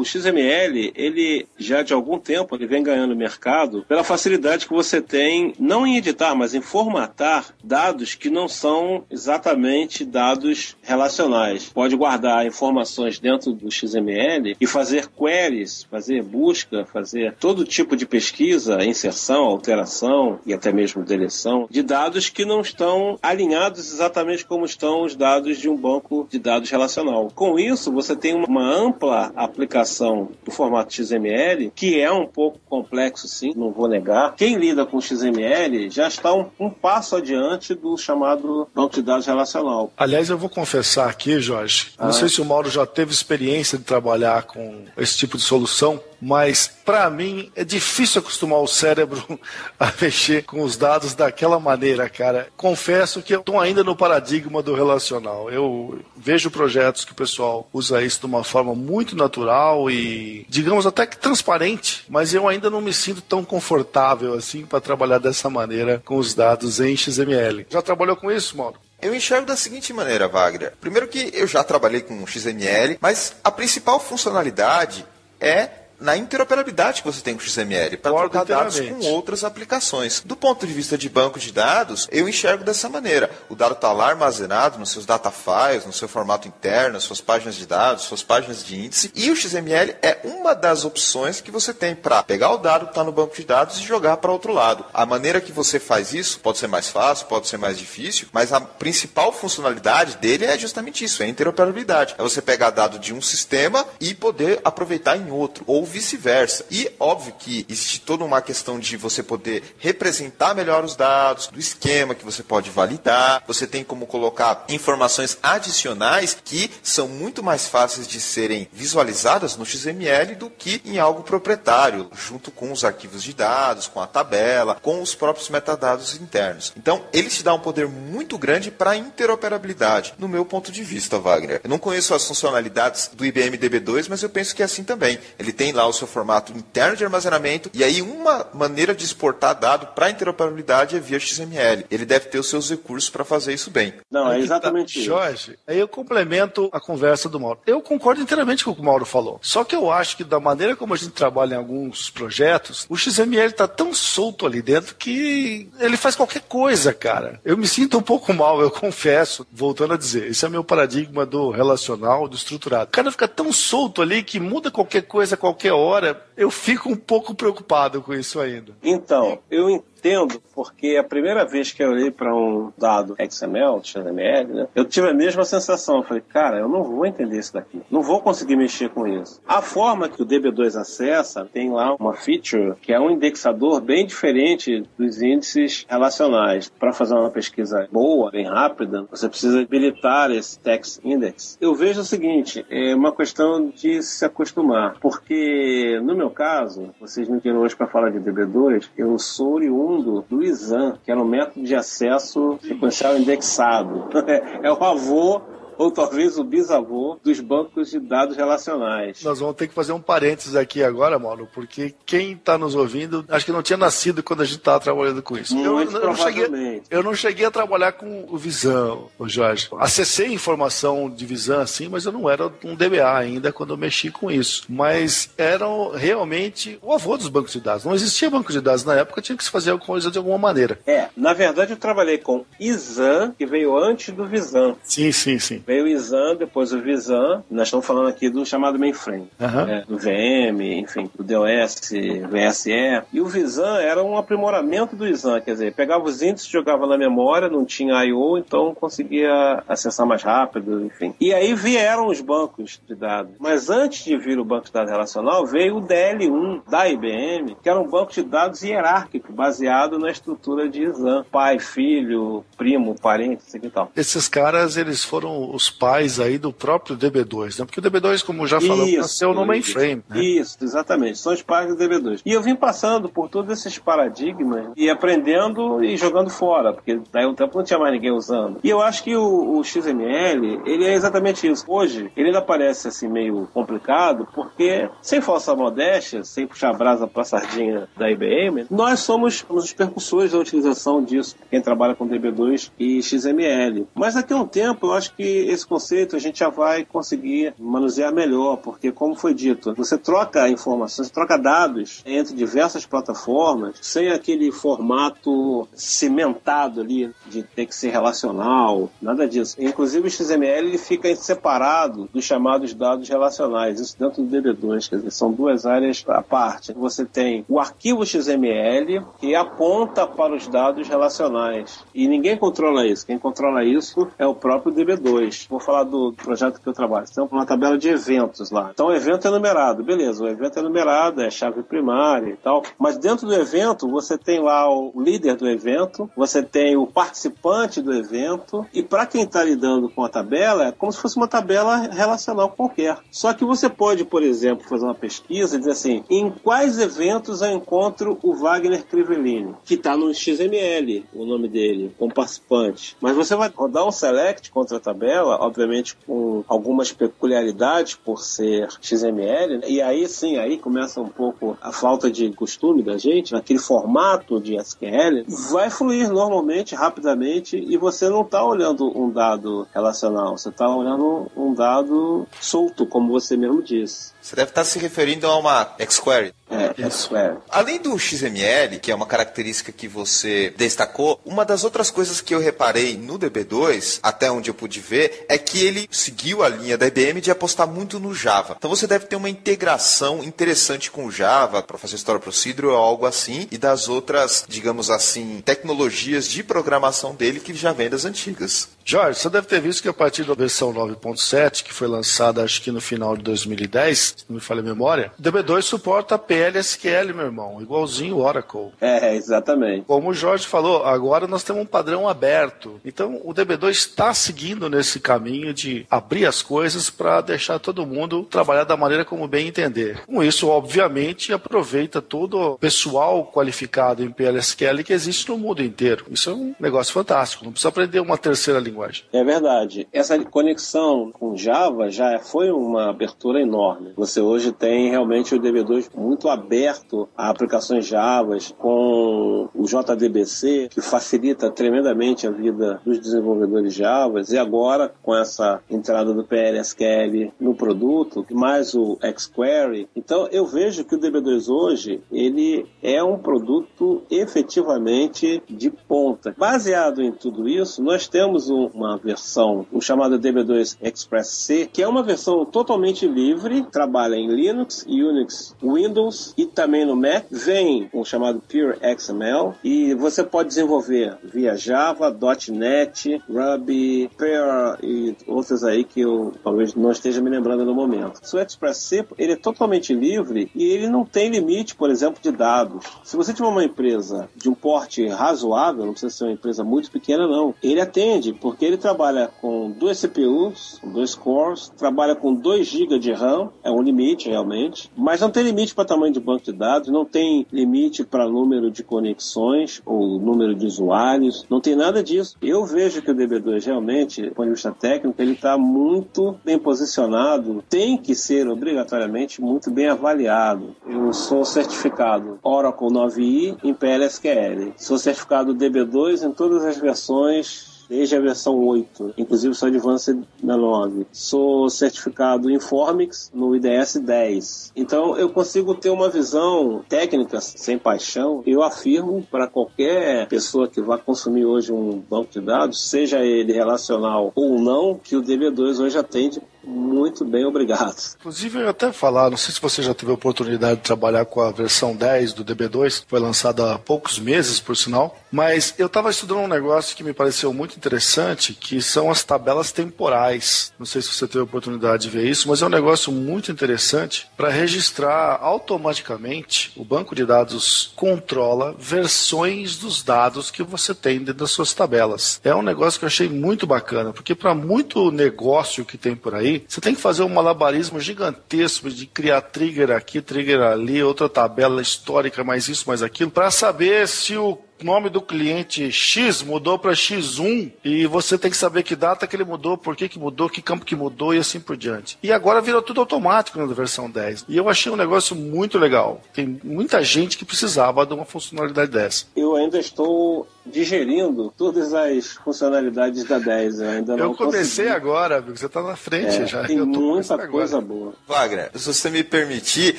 O XML, ele já de algum tempo, ele vem ganhando mercado pela facilidade que você tem, não em editar, mas em formatar dados que não são exatamente dados relacionais. Pode guardar informações dentro do XML e fazer queries, fazer busca, fazer todo tipo de pesquisa, inserção, alteração e até mesmo deleção de dados que não estão alinhados exatamente como estão os dados de um banco de dados relacional. Com isso, você tem uma ampla aplicação do formato XML, que é um pouco complexo, sim, não vou negar. Quem lida com XML já está um, um passo adiante do chamado banco de dados relacional. Aliás, eu vou confessar aqui, Jorge, ah. não sei se o Mauro já teve experiência de trabalhar com esse tipo de solução, mas para mim é difícil acostumar o cérebro <laughs> a mexer com os dados daquela maneira, cara. Confesso que eu estou ainda no paradigma do relacional. Eu vejo projetos que o pessoal usa isso de uma forma muito natural e, digamos, até que transparente, mas eu ainda não me sinto tão confortável assim para trabalhar dessa maneira com os dados em XML. Já trabalhou com isso, Mauro? Eu enxergo da seguinte maneira, Wagner. Primeiro que eu já trabalhei com XML, mas a principal funcionalidade é na interoperabilidade que você tem com o XML para trocar dados com outras aplicações. Do ponto de vista de banco de dados, eu enxergo dessa maneira. O dado está lá armazenado nos seus data files, no seu formato interno, nas suas páginas de dados, suas páginas de índice, e o XML é uma das opções que você tem para pegar o dado que está no banco de dados e jogar para outro lado. A maneira que você faz isso pode ser mais fácil, pode ser mais difícil, mas a principal funcionalidade dele é justamente isso, é a interoperabilidade. É você pegar dado de um sistema e poder aproveitar em outro, ou vice-versa. E óbvio que existe toda uma questão de você poder representar melhor os dados, do esquema que você pode validar, você tem como colocar informações adicionais que são muito mais fáceis de serem visualizadas no XML do que em algo proprietário, junto com os arquivos de dados, com a tabela, com os próprios metadados internos. Então, ele te dá um poder muito grande para interoperabilidade, no meu ponto de vista, Wagner. Eu não conheço as funcionalidades do IBM DB2, mas eu penso que é assim também. Ele tem lá o seu formato interno de armazenamento, e aí uma maneira de exportar dado para interoperabilidade é via XML. Ele deve ter os seus recursos para fazer isso bem. Não, é exatamente tá. isso. Jorge, aí eu complemento a conversa do Mauro. Eu concordo inteiramente com o que o Mauro falou. Só que eu acho que da maneira como a gente trabalha em alguns projetos, o XML está tão solto ali dentro que ele faz qualquer coisa, cara. Eu me sinto um pouco mal, eu <laughs> confesso, voltando a dizer, esse é meu paradigma do relacional, do estruturado. O cara fica tão solto ali que muda qualquer coisa a qualquer hora, eu fico um pouco preocupado com isso ainda. Então, eu entendo, porque a primeira vez que eu olhei para um dado XML, XML, né, eu tive a mesma sensação. Eu falei, cara, eu não vou entender isso daqui. Não vou conseguir mexer com isso. A forma que o DB2 acessa tem lá uma feature que é um indexador bem diferente dos índices relacionais. Para fazer uma pesquisa boa, bem rápida, você precisa habilitar esse text index. Eu vejo o seguinte, é uma questão de se acostumar, porque no meu caso, vocês me viram hoje para falar de DB2, eu sou oriundo do ISAN, que era um método de acesso sequencial indexado. <laughs> é o avô ou talvez o bisavô dos bancos de dados relacionais. Nós vamos ter que fazer um parênteses aqui agora, Mauro, porque quem está nos ouvindo, acho que não tinha nascido quando a gente estava trabalhando com isso. Muito eu, eu, não cheguei, eu não cheguei a trabalhar com o Visão, o Jorge. Acessei informação de Visão, assim, mas eu não era um DBA ainda quando eu mexi com isso. Mas eram realmente o avô dos bancos de dados. Não existia banco de dados na época, tinha que se fazer alguma coisa de alguma maneira. É, na verdade eu trabalhei com ISAN, que veio antes do Visão. Sim, sim, sim. Veio o ISAN, depois o Visan. Nós estamos falando aqui do chamado mainframe, uhum. é, do VM, enfim, do DOS, VSE. E o Visan era um aprimoramento do ISAN, quer dizer, pegava os índices, jogava na memória, não tinha I/O, então conseguia acessar mais rápido, enfim. E aí vieram os bancos de dados. Mas antes de vir o banco de dados relacional, veio o DL1 da IBM, que era um banco de dados hierárquico, baseado na estrutura de ISAN. Pai, filho, primo, parente, assim e tal. Esses caras, eles foram os pais aí do próprio DB2, né? Porque o DB2, como já falamos, isso, nasceu no mainframe. Né? Isso, exatamente. São os pais do DB2. E eu vim passando por todos esses paradigmas e aprendendo e jogando fora, porque daí um tempo não tinha mais ninguém usando. E eu acho que o, o XML, ele é exatamente isso. Hoje, ele ainda parece assim meio complicado, porque, sem falsa modéstia, sem puxar a brasa pra sardinha da IBM, nós somos os percussores da utilização disso, quem trabalha com DB2 e XML. Mas daqui a um tempo, eu acho que esse conceito a gente já vai conseguir manusear melhor, porque, como foi dito, você troca informações, troca dados entre diversas plataformas sem aquele formato cimentado ali de ter que ser relacional, nada disso. Inclusive, o XML ele fica separado dos chamados dados relacionais, isso dentro do DB2, quer dizer, são duas áreas à parte. Você tem o arquivo XML que aponta para os dados relacionais e ninguém controla isso. Quem controla isso é o próprio DB2 vou falar do projeto que eu trabalho. Tem uma tabela de eventos lá. Então o evento é numerado, beleza, o evento é numerado, é chave primária e tal. Mas dentro do evento, você tem lá o líder do evento, você tem o participante do evento, e para quem está lidando com a tabela, é como se fosse uma tabela relacional qualquer. Só que você pode, por exemplo, fazer uma pesquisa e dizer assim: em quais eventos eu encontro o Wagner Crivellini? Que está no XML, o nome dele, como participante. Mas você vai rodar um select contra a tabela obviamente com algumas peculiaridades por ser XML, né? e aí sim, aí começa um pouco a falta de costume da gente, naquele formato de SQL, vai fluir normalmente, rapidamente, e você não está olhando um dado relacional, você está olhando um dado solto, como você mesmo disse. Você deve estar se referindo a uma Xquery. É, isso. É. Além do XML, que é uma característica que você destacou, uma das outras coisas que eu reparei no DB2, até onde eu pude ver, é que ele seguiu a linha da IBM de apostar muito no Java. Então você deve ter uma integração interessante com o Java para fazer Story Procedure ou algo assim, e das outras, digamos assim, tecnologias de programação dele que já vem das antigas. Jorge, você deve ter visto que a partir da versão 9.7, que foi lançada acho que no final de 2010, se não me falha a memória, o DB2 suporta PLSQL, meu irmão, igualzinho o Oracle. É, exatamente. Como o Jorge falou, agora nós temos um padrão aberto. Então o DB2 está seguindo nesse caminho de abrir as coisas para deixar todo mundo trabalhar da maneira como bem entender. Com isso, obviamente, aproveita todo o pessoal qualificado em PLSQL que existe no mundo inteiro. Isso é um negócio fantástico. Não precisa aprender uma terceira língua linguagem. É verdade. Essa conexão com Java já foi uma abertura enorme. Você hoje tem realmente o DB2 muito aberto a aplicações Java, com o JDBC, que facilita tremendamente a vida dos desenvolvedores Java, e agora com essa entrada do PLSQL no produto, mais o xQuery. Então eu vejo que o DB2 hoje ele é um produto efetivamente de ponta. Baseado em tudo isso, nós temos um uma versão, o chamado DB2 Express C, que é uma versão totalmente livre, trabalha em Linux, Unix, Windows e também no Mac. Vem o chamado Pure XML e você pode desenvolver via Java, .NET, Ruby, Perl e outras aí que eu talvez não esteja me lembrando no momento. O Express C ele é totalmente livre e ele não tem limite, por exemplo, de dados. Se você tiver uma empresa de um porte razoável, não precisa ser uma empresa muito pequena não, ele atende, porque ele trabalha com duas CPUs, dois cores, trabalha com 2 GB de RAM, é um limite realmente, mas não tem limite para tamanho de banco de dados, não tem limite para número de conexões ou número de usuários, não tem nada disso. Eu vejo que o DB2 realmente, do ponto de vista técnico, ele está muito bem posicionado, tem que ser obrigatoriamente muito bem avaliado. Eu sou certificado Oracle 9i em PLSQL, sou certificado DB2 em todas as versões desde a versão 8, inclusive sou Advanced na 9. Sou certificado Informix no IDS 10. Então eu consigo ter uma visão técnica sem paixão. Eu afirmo para qualquer pessoa que vá consumir hoje um banco de dados, seja ele relacional ou não, que o DB2 hoje atende muito bem, obrigado. Inclusive, eu até falar, não sei se você já teve a oportunidade de trabalhar com a versão 10 do DB2, foi lançada há poucos meses, por sinal, mas eu estava estudando um negócio que me pareceu muito interessante, que são as tabelas temporais. Não sei se você teve a oportunidade de ver isso, mas é um negócio muito interessante para registrar automaticamente. O banco de dados controla versões dos dados que você tem dentro das suas tabelas. É um negócio que eu achei muito bacana, porque para muito negócio que tem por aí, aí, você tem que fazer um malabarismo gigantesco de criar trigger aqui, trigger ali, outra tabela histórica, mais isso, mais aquilo, para saber se o nome do cliente X mudou para X1 e você tem que saber que data que ele mudou, por que, que mudou, que campo que mudou e assim por diante. E agora virou tudo automático na versão 10. E eu achei um negócio muito legal. Tem muita gente que precisava de uma funcionalidade dessa. Eu ainda estou digerindo todas as funcionalidades da 10. Eu ainda não Eu comecei consegui. agora, amigo. Você está na frente É, já. tem <laughs> muita coisa agora. boa. Wagner, se você me permitir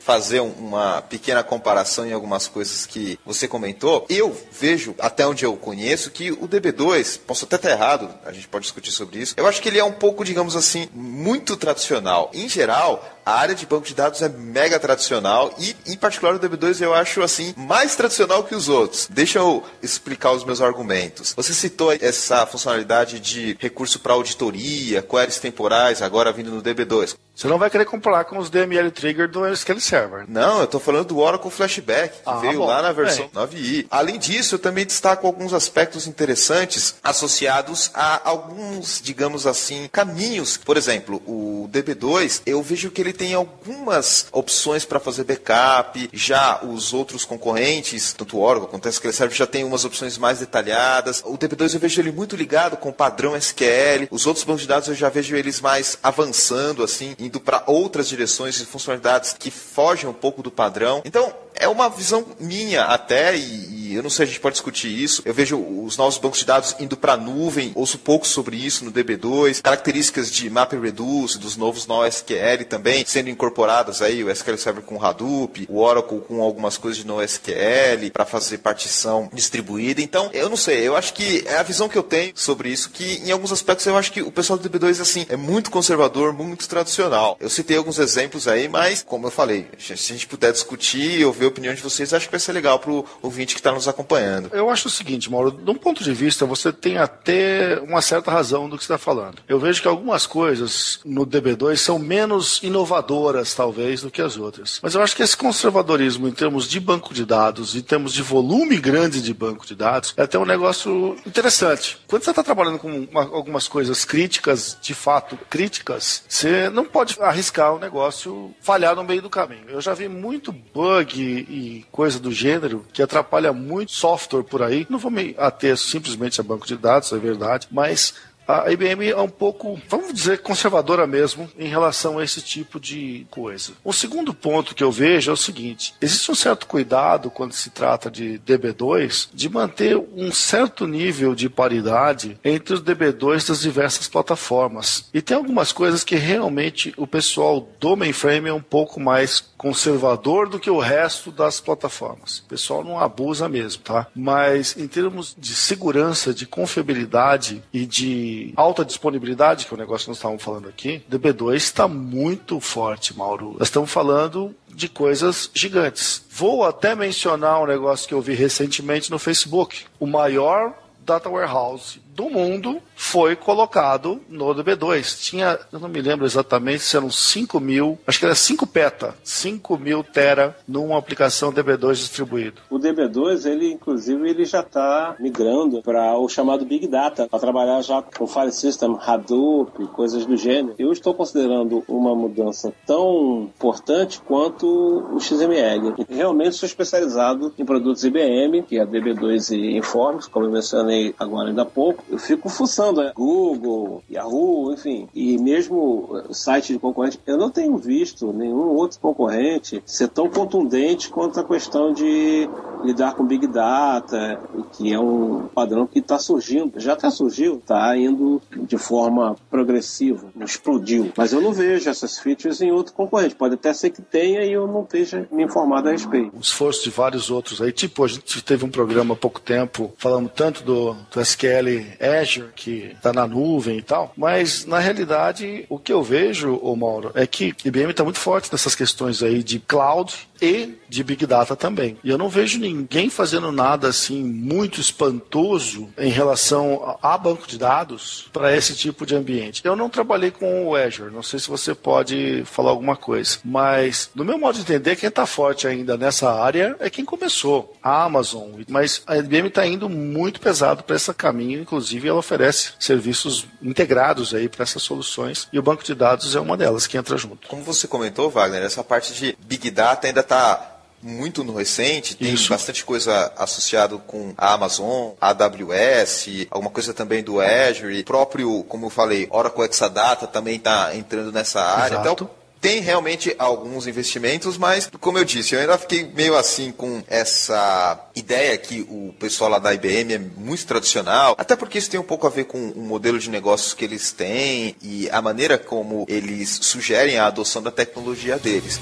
fazer um- uma pequena comparação em algumas coisas que você comentou, eu vejo, até onde eu conheço, que o DB2, posso até estar errado, a gente pode discutir sobre isso, eu acho que ele é um pouco, digamos assim, muito tradicional. Em geral, a área de banco de dados é mega tradicional e, em particular, o DB2 eu acho, assim, mais tradicional que os outros. Deixa eu explicar os meus argumentos. Você citou essa funcionalidade de recurso para auditoria, queries temporais, agora vindo no DB2. Você não vai querer comparar com os DML Trigger do SQL Server. Não, eu tô falando do Oracle Flashback, que Ah, veio bom, lá na versão bem. 9i. Além disso, eu também destaco alguns aspectos interessantes associados a alguns, digamos assim, caminhos. Por exemplo, o DB2, eu vejo que ele tem algumas opções para fazer backup. Já os outros concorrentes, tanto o Oracle quanto o SQL Server, já tem umas opções mais detalhadas. O DB2 eu vejo ele muito ligado com o padrão SQL. Os outros bancos de dados eu já vejo eles mais avançando, assim, indo para outras direções e funcionalidades que fogem um pouco do padrão. Então, é uma visão minha até, e, e eu não sei, a gente pode discutir isso. Eu vejo os novos bancos de dados indo para a nuvem, ouço pouco sobre isso no DB2, características de Map Reduce, dos novos NoSQL também sendo incorporadas aí, o SQL Server com Hadoop, o Oracle com algumas coisas de NoSQL para fazer partição distribuída. Então, eu não sei, eu acho que é a visão que eu tenho sobre isso, que em alguns aspectos eu acho que o pessoal do DB2 assim é muito conservador, muito tradicional. Eu citei alguns exemplos aí, mas como eu falei, se a gente puder discutir, eu ver a opinião de vocês, acho que vai ser legal pro ouvinte que está nos acompanhando. Eu acho o seguinte, Mauro, de um ponto de vista, você tem até uma certa razão do que você está falando. Eu vejo que algumas coisas no DB2 são menos inovadoras, talvez, do que as outras. Mas eu acho que esse conservadorismo em termos de banco de dados, em termos de volume grande de banco de dados, é até um negócio interessante. Quando você está trabalhando com uma- algumas coisas críticas, de fato críticas, você não pode arriscar o negócio falhar no meio do caminho. Eu já vi muito bug e coisa do gênero que atrapalha muito software por aí. Não vou me ater simplesmente a banco de dados, é verdade, mas a IBM é um pouco, vamos dizer, conservadora mesmo em relação a esse tipo de coisa. O segundo ponto que eu vejo é o seguinte: existe um certo cuidado quando se trata de DB2 de manter um certo nível de paridade entre os DB2 das diversas plataformas. E tem algumas coisas que realmente o pessoal do mainframe é um pouco mais conservador do que o resto das plataformas. O pessoal não abusa mesmo, tá? Mas em termos de segurança, de confiabilidade e de alta disponibilidade, que é o negócio que nós estávamos falando aqui, DB2 está muito forte, Mauro. Nós estamos falando de coisas gigantes. Vou até mencionar um negócio que eu vi recentemente no Facebook. O maior data warehouse do mundo foi colocado no DB2. Tinha, eu não me lembro exatamente se eram 5 mil, acho que era 5 peta, 5 mil tera numa aplicação DB2 distribuído. O DB2, ele inclusive, ele já está migrando para o chamado Big Data, para trabalhar já com file system, Hadoop, coisas do gênero. Eu estou considerando uma mudança tão importante quanto o XML. Realmente sou especializado em produtos IBM, que é a DB2 e Informix, como eu mencionei agora ainda há pouco. Eu fico fuçando né? Google, Yahoo, enfim, e mesmo site de concorrente. Eu não tenho visto nenhum outro concorrente ser tão contundente quanto a questão de lidar com Big Data, que é um padrão que está surgindo, já até surgiu, está indo de forma progressiva, explodiu. Mas eu não vejo essas features em outro concorrente. Pode até ser que tenha e eu não esteja me informado a respeito. O esforço de vários outros aí, tipo, a gente teve um programa há pouco tempo falando tanto do, do SQL Azure, que está na nuvem e tal, mas na realidade o que eu vejo, ô Mauro, é que IBM está muito forte nessas questões aí de cloud e de Big Data também. E eu não vejo ninguém fazendo nada assim muito espantoso em relação a banco de dados para esse tipo de ambiente. Eu não trabalhei com o Azure, não sei se você pode falar alguma coisa, mas no meu modo de entender, quem está forte ainda nessa área é quem começou, a Amazon. Mas a IBM está indo muito pesado para esse caminho, inclusive ela oferece serviços integrados aí para essas soluções e o banco de dados é uma delas que entra junto. Como você comentou, Wagner, essa parte de Big Data ainda está muito no recente, tem Isso. bastante coisa associado com a Amazon, a AWS, alguma coisa também do Azure, próprio, como eu falei, Oracle Exadata também está entrando nessa área. Exato. Então, tem realmente alguns investimentos, mas, como eu disse, eu ainda fiquei meio assim com essa ideia que o pessoal lá da IBM é muito tradicional, até porque isso tem um pouco a ver com o modelo de negócios que eles têm e a maneira como eles sugerem a adoção da tecnologia deles.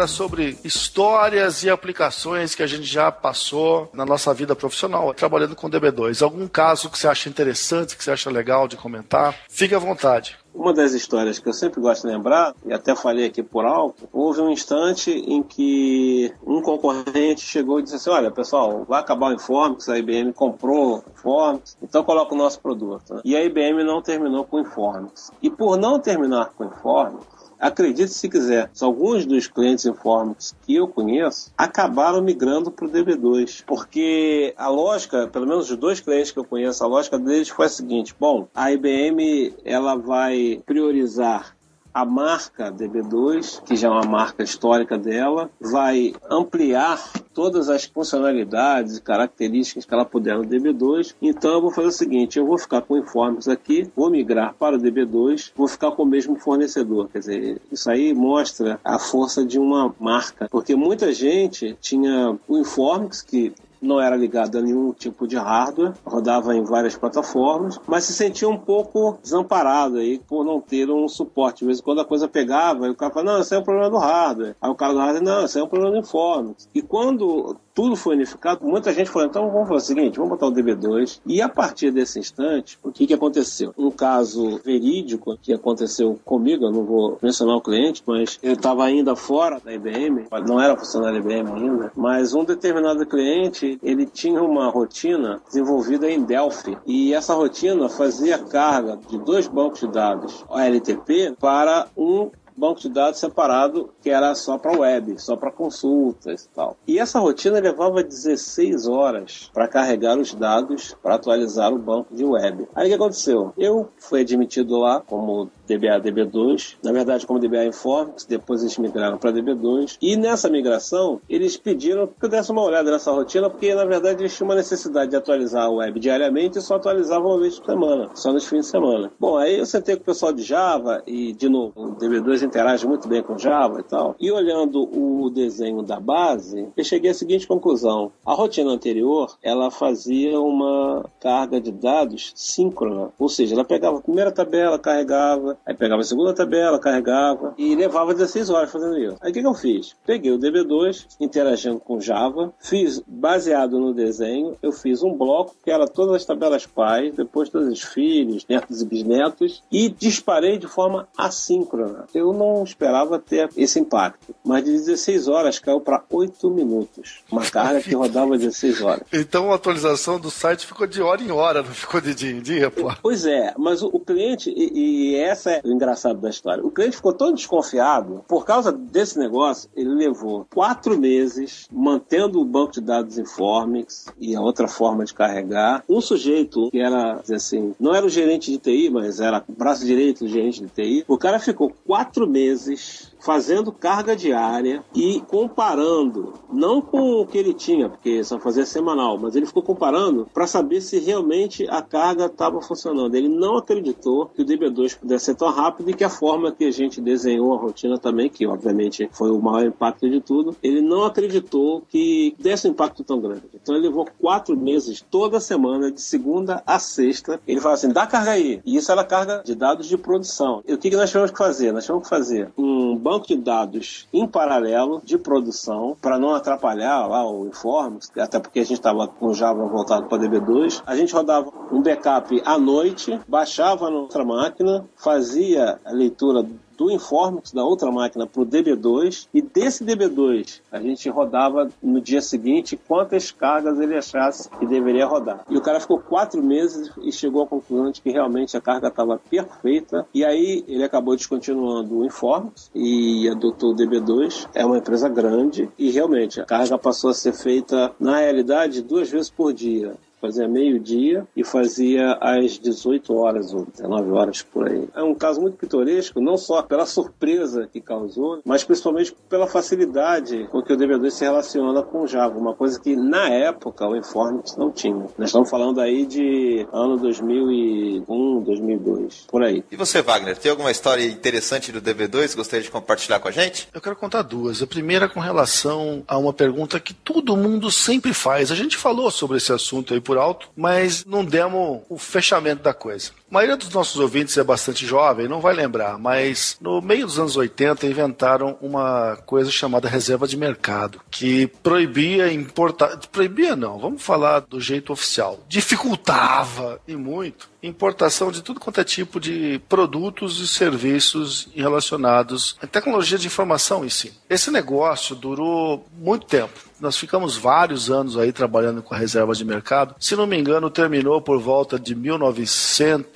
Agora sobre histórias e aplicações que a gente já passou na nossa vida profissional, trabalhando com DB2. Algum caso que você acha interessante, que você acha legal de comentar? Fique à vontade. Uma das histórias que eu sempre gosto de lembrar, e até falei aqui por alto, houve um instante em que um concorrente chegou e disse assim: Olha, pessoal, vai acabar o Informix, a IBM comprou o Informix, então coloca o nosso produto. E a IBM não terminou com o Informix. E por não terminar com o Informix, Acredite se quiser, alguns dos clientes Informix que eu conheço acabaram migrando para o DB2, porque a lógica, pelo menos os dois clientes que eu conheço, a lógica deles foi a seguinte: bom, a IBM ela vai priorizar a marca DB2, que já é uma marca histórica dela, vai ampliar todas as funcionalidades e características que ela puder no DB2. Então eu vou fazer o seguinte: eu vou ficar com informes aqui, vou migrar para o DB2, vou ficar com o mesmo fornecedor. Quer dizer, isso aí mostra a força de uma marca, porque muita gente tinha o Informix, que não era ligado a nenhum tipo de hardware, rodava em várias plataformas, mas se sentia um pouco desamparado aí por não ter um suporte. De vez em quando a coisa pegava, o cara falava, não, isso é um problema do hardware. Aí o cara do hardware, não, isso é um problema do Informix. E quando tudo foi unificado, muita gente falou, então vamos fazer o seguinte, vamos botar o DB2. E a partir desse instante, o que, que aconteceu? Um caso verídico que aconteceu comigo, eu não vou mencionar o cliente, mas eu estava ainda fora da IBM, não era funcionário da IBM ainda, mas um determinado cliente, ele tinha uma rotina desenvolvida em Delphi. E essa rotina fazia carga de dois bancos de dados OLTP para um banco de dados separado que era só para web, só para consultas e tal. E essa rotina levava 16 horas para carregar os dados para atualizar o banco de web. Aí o que aconteceu? Eu fui admitido lá como DBA DB2, na verdade como DBA Informix, depois eles migraram para DB2. E nessa migração, eles pediram que eu desse uma olhada nessa rotina, porque na verdade eles tinham uma necessidade de atualizar a web diariamente e só atualizavam uma vez por semana, só nos fins de semana. Bom, aí eu sentei com o pessoal de Java e, de novo, o DB2 interage muito bem com Java e tal. E olhando o desenho da base, eu cheguei à seguinte conclusão. A rotina anterior, ela fazia uma carga de dados síncrona, ou seja, ela pegava a primeira tabela, carregava, Aí pegava a segunda tabela, carregava e levava 16 horas fazendo isso. Aí o que, que eu fiz? Peguei o DB2, interagindo com Java, fiz baseado no desenho, eu fiz um bloco que era todas as tabelas pais, depois todos os filhos, netos e bisnetos, e disparei de forma assíncrona. Eu não esperava ter esse impacto, mas de 16 horas caiu para 8 minutos. Uma carga que rodava 16 horas. Então a atualização do site ficou de hora em hora, não ficou de dia em dia, pô. Pois é, mas o, o cliente, e, e essa é o engraçado da história, o cliente ficou todo desconfiado. Por causa desse negócio, ele levou quatro meses mantendo o banco de dados Informix e a outra forma de carregar. Um sujeito que era, assim, não era o gerente de TI, mas era o braço direito do gerente de TI, o cara ficou quatro meses fazendo carga diária e comparando, não com o que ele tinha, porque só fazia semanal, mas ele ficou comparando para saber se realmente a carga estava funcionando. Ele não acreditou que o DB2 pudesse ser tão rápido e que a forma que a gente desenhou a rotina também, que obviamente foi o maior impacto de tudo, ele não acreditou que desse um impacto tão grande. Então ele levou quatro meses, toda semana, de segunda a sexta. Ele falou assim: dá carga aí. E isso era carga de dados de produção. E o que, que nós tivemos que fazer? Nós tivemos que fazer um banco de dados em paralelo de produção para não atrapalhar lá o informe, até porque a gente estava com o Java voltado para DB2. A gente rodava um backup à noite, baixava na outra máquina, fazia a leitura do Informix da outra máquina para o DB2 e desse DB2 a gente rodava no dia seguinte quantas cargas ele achasse que deveria rodar. E o cara ficou quatro meses e chegou à conclusão de que realmente a carga estava perfeita e aí ele acabou descontinuando o Informix e adotou o DB2. É uma empresa grande e realmente a carga passou a ser feita na realidade duas vezes por dia fazia meio-dia e fazia às 18 horas ou 19 horas por aí. É um caso muito pitoresco, não só pela surpresa que causou, mas principalmente pela facilidade com que o DB2 se relaciona com o Java, uma coisa que na época o Informix não tinha. Nós estamos falando aí de ano 2001, 2002, por aí. E você, Wagner, tem alguma história interessante do DB2 que gostaria de compartilhar com a gente? Eu quero contar duas. A primeira com relação a uma pergunta que todo mundo sempre faz. A gente falou sobre esse assunto aí por alto, mas não demos o fechamento da coisa. A maioria dos nossos ouvintes é bastante jovem, não vai lembrar, mas no meio dos anos 80 inventaram uma coisa chamada reserva de mercado, que proibia importar. Proibia não, vamos falar do jeito oficial. Dificultava e muito importação de tudo quanto é tipo de produtos e serviços relacionados à tecnologia de informação em si. Esse negócio durou muito tempo. Nós ficamos vários anos aí trabalhando com a reserva de mercado. Se não me engano, terminou por volta de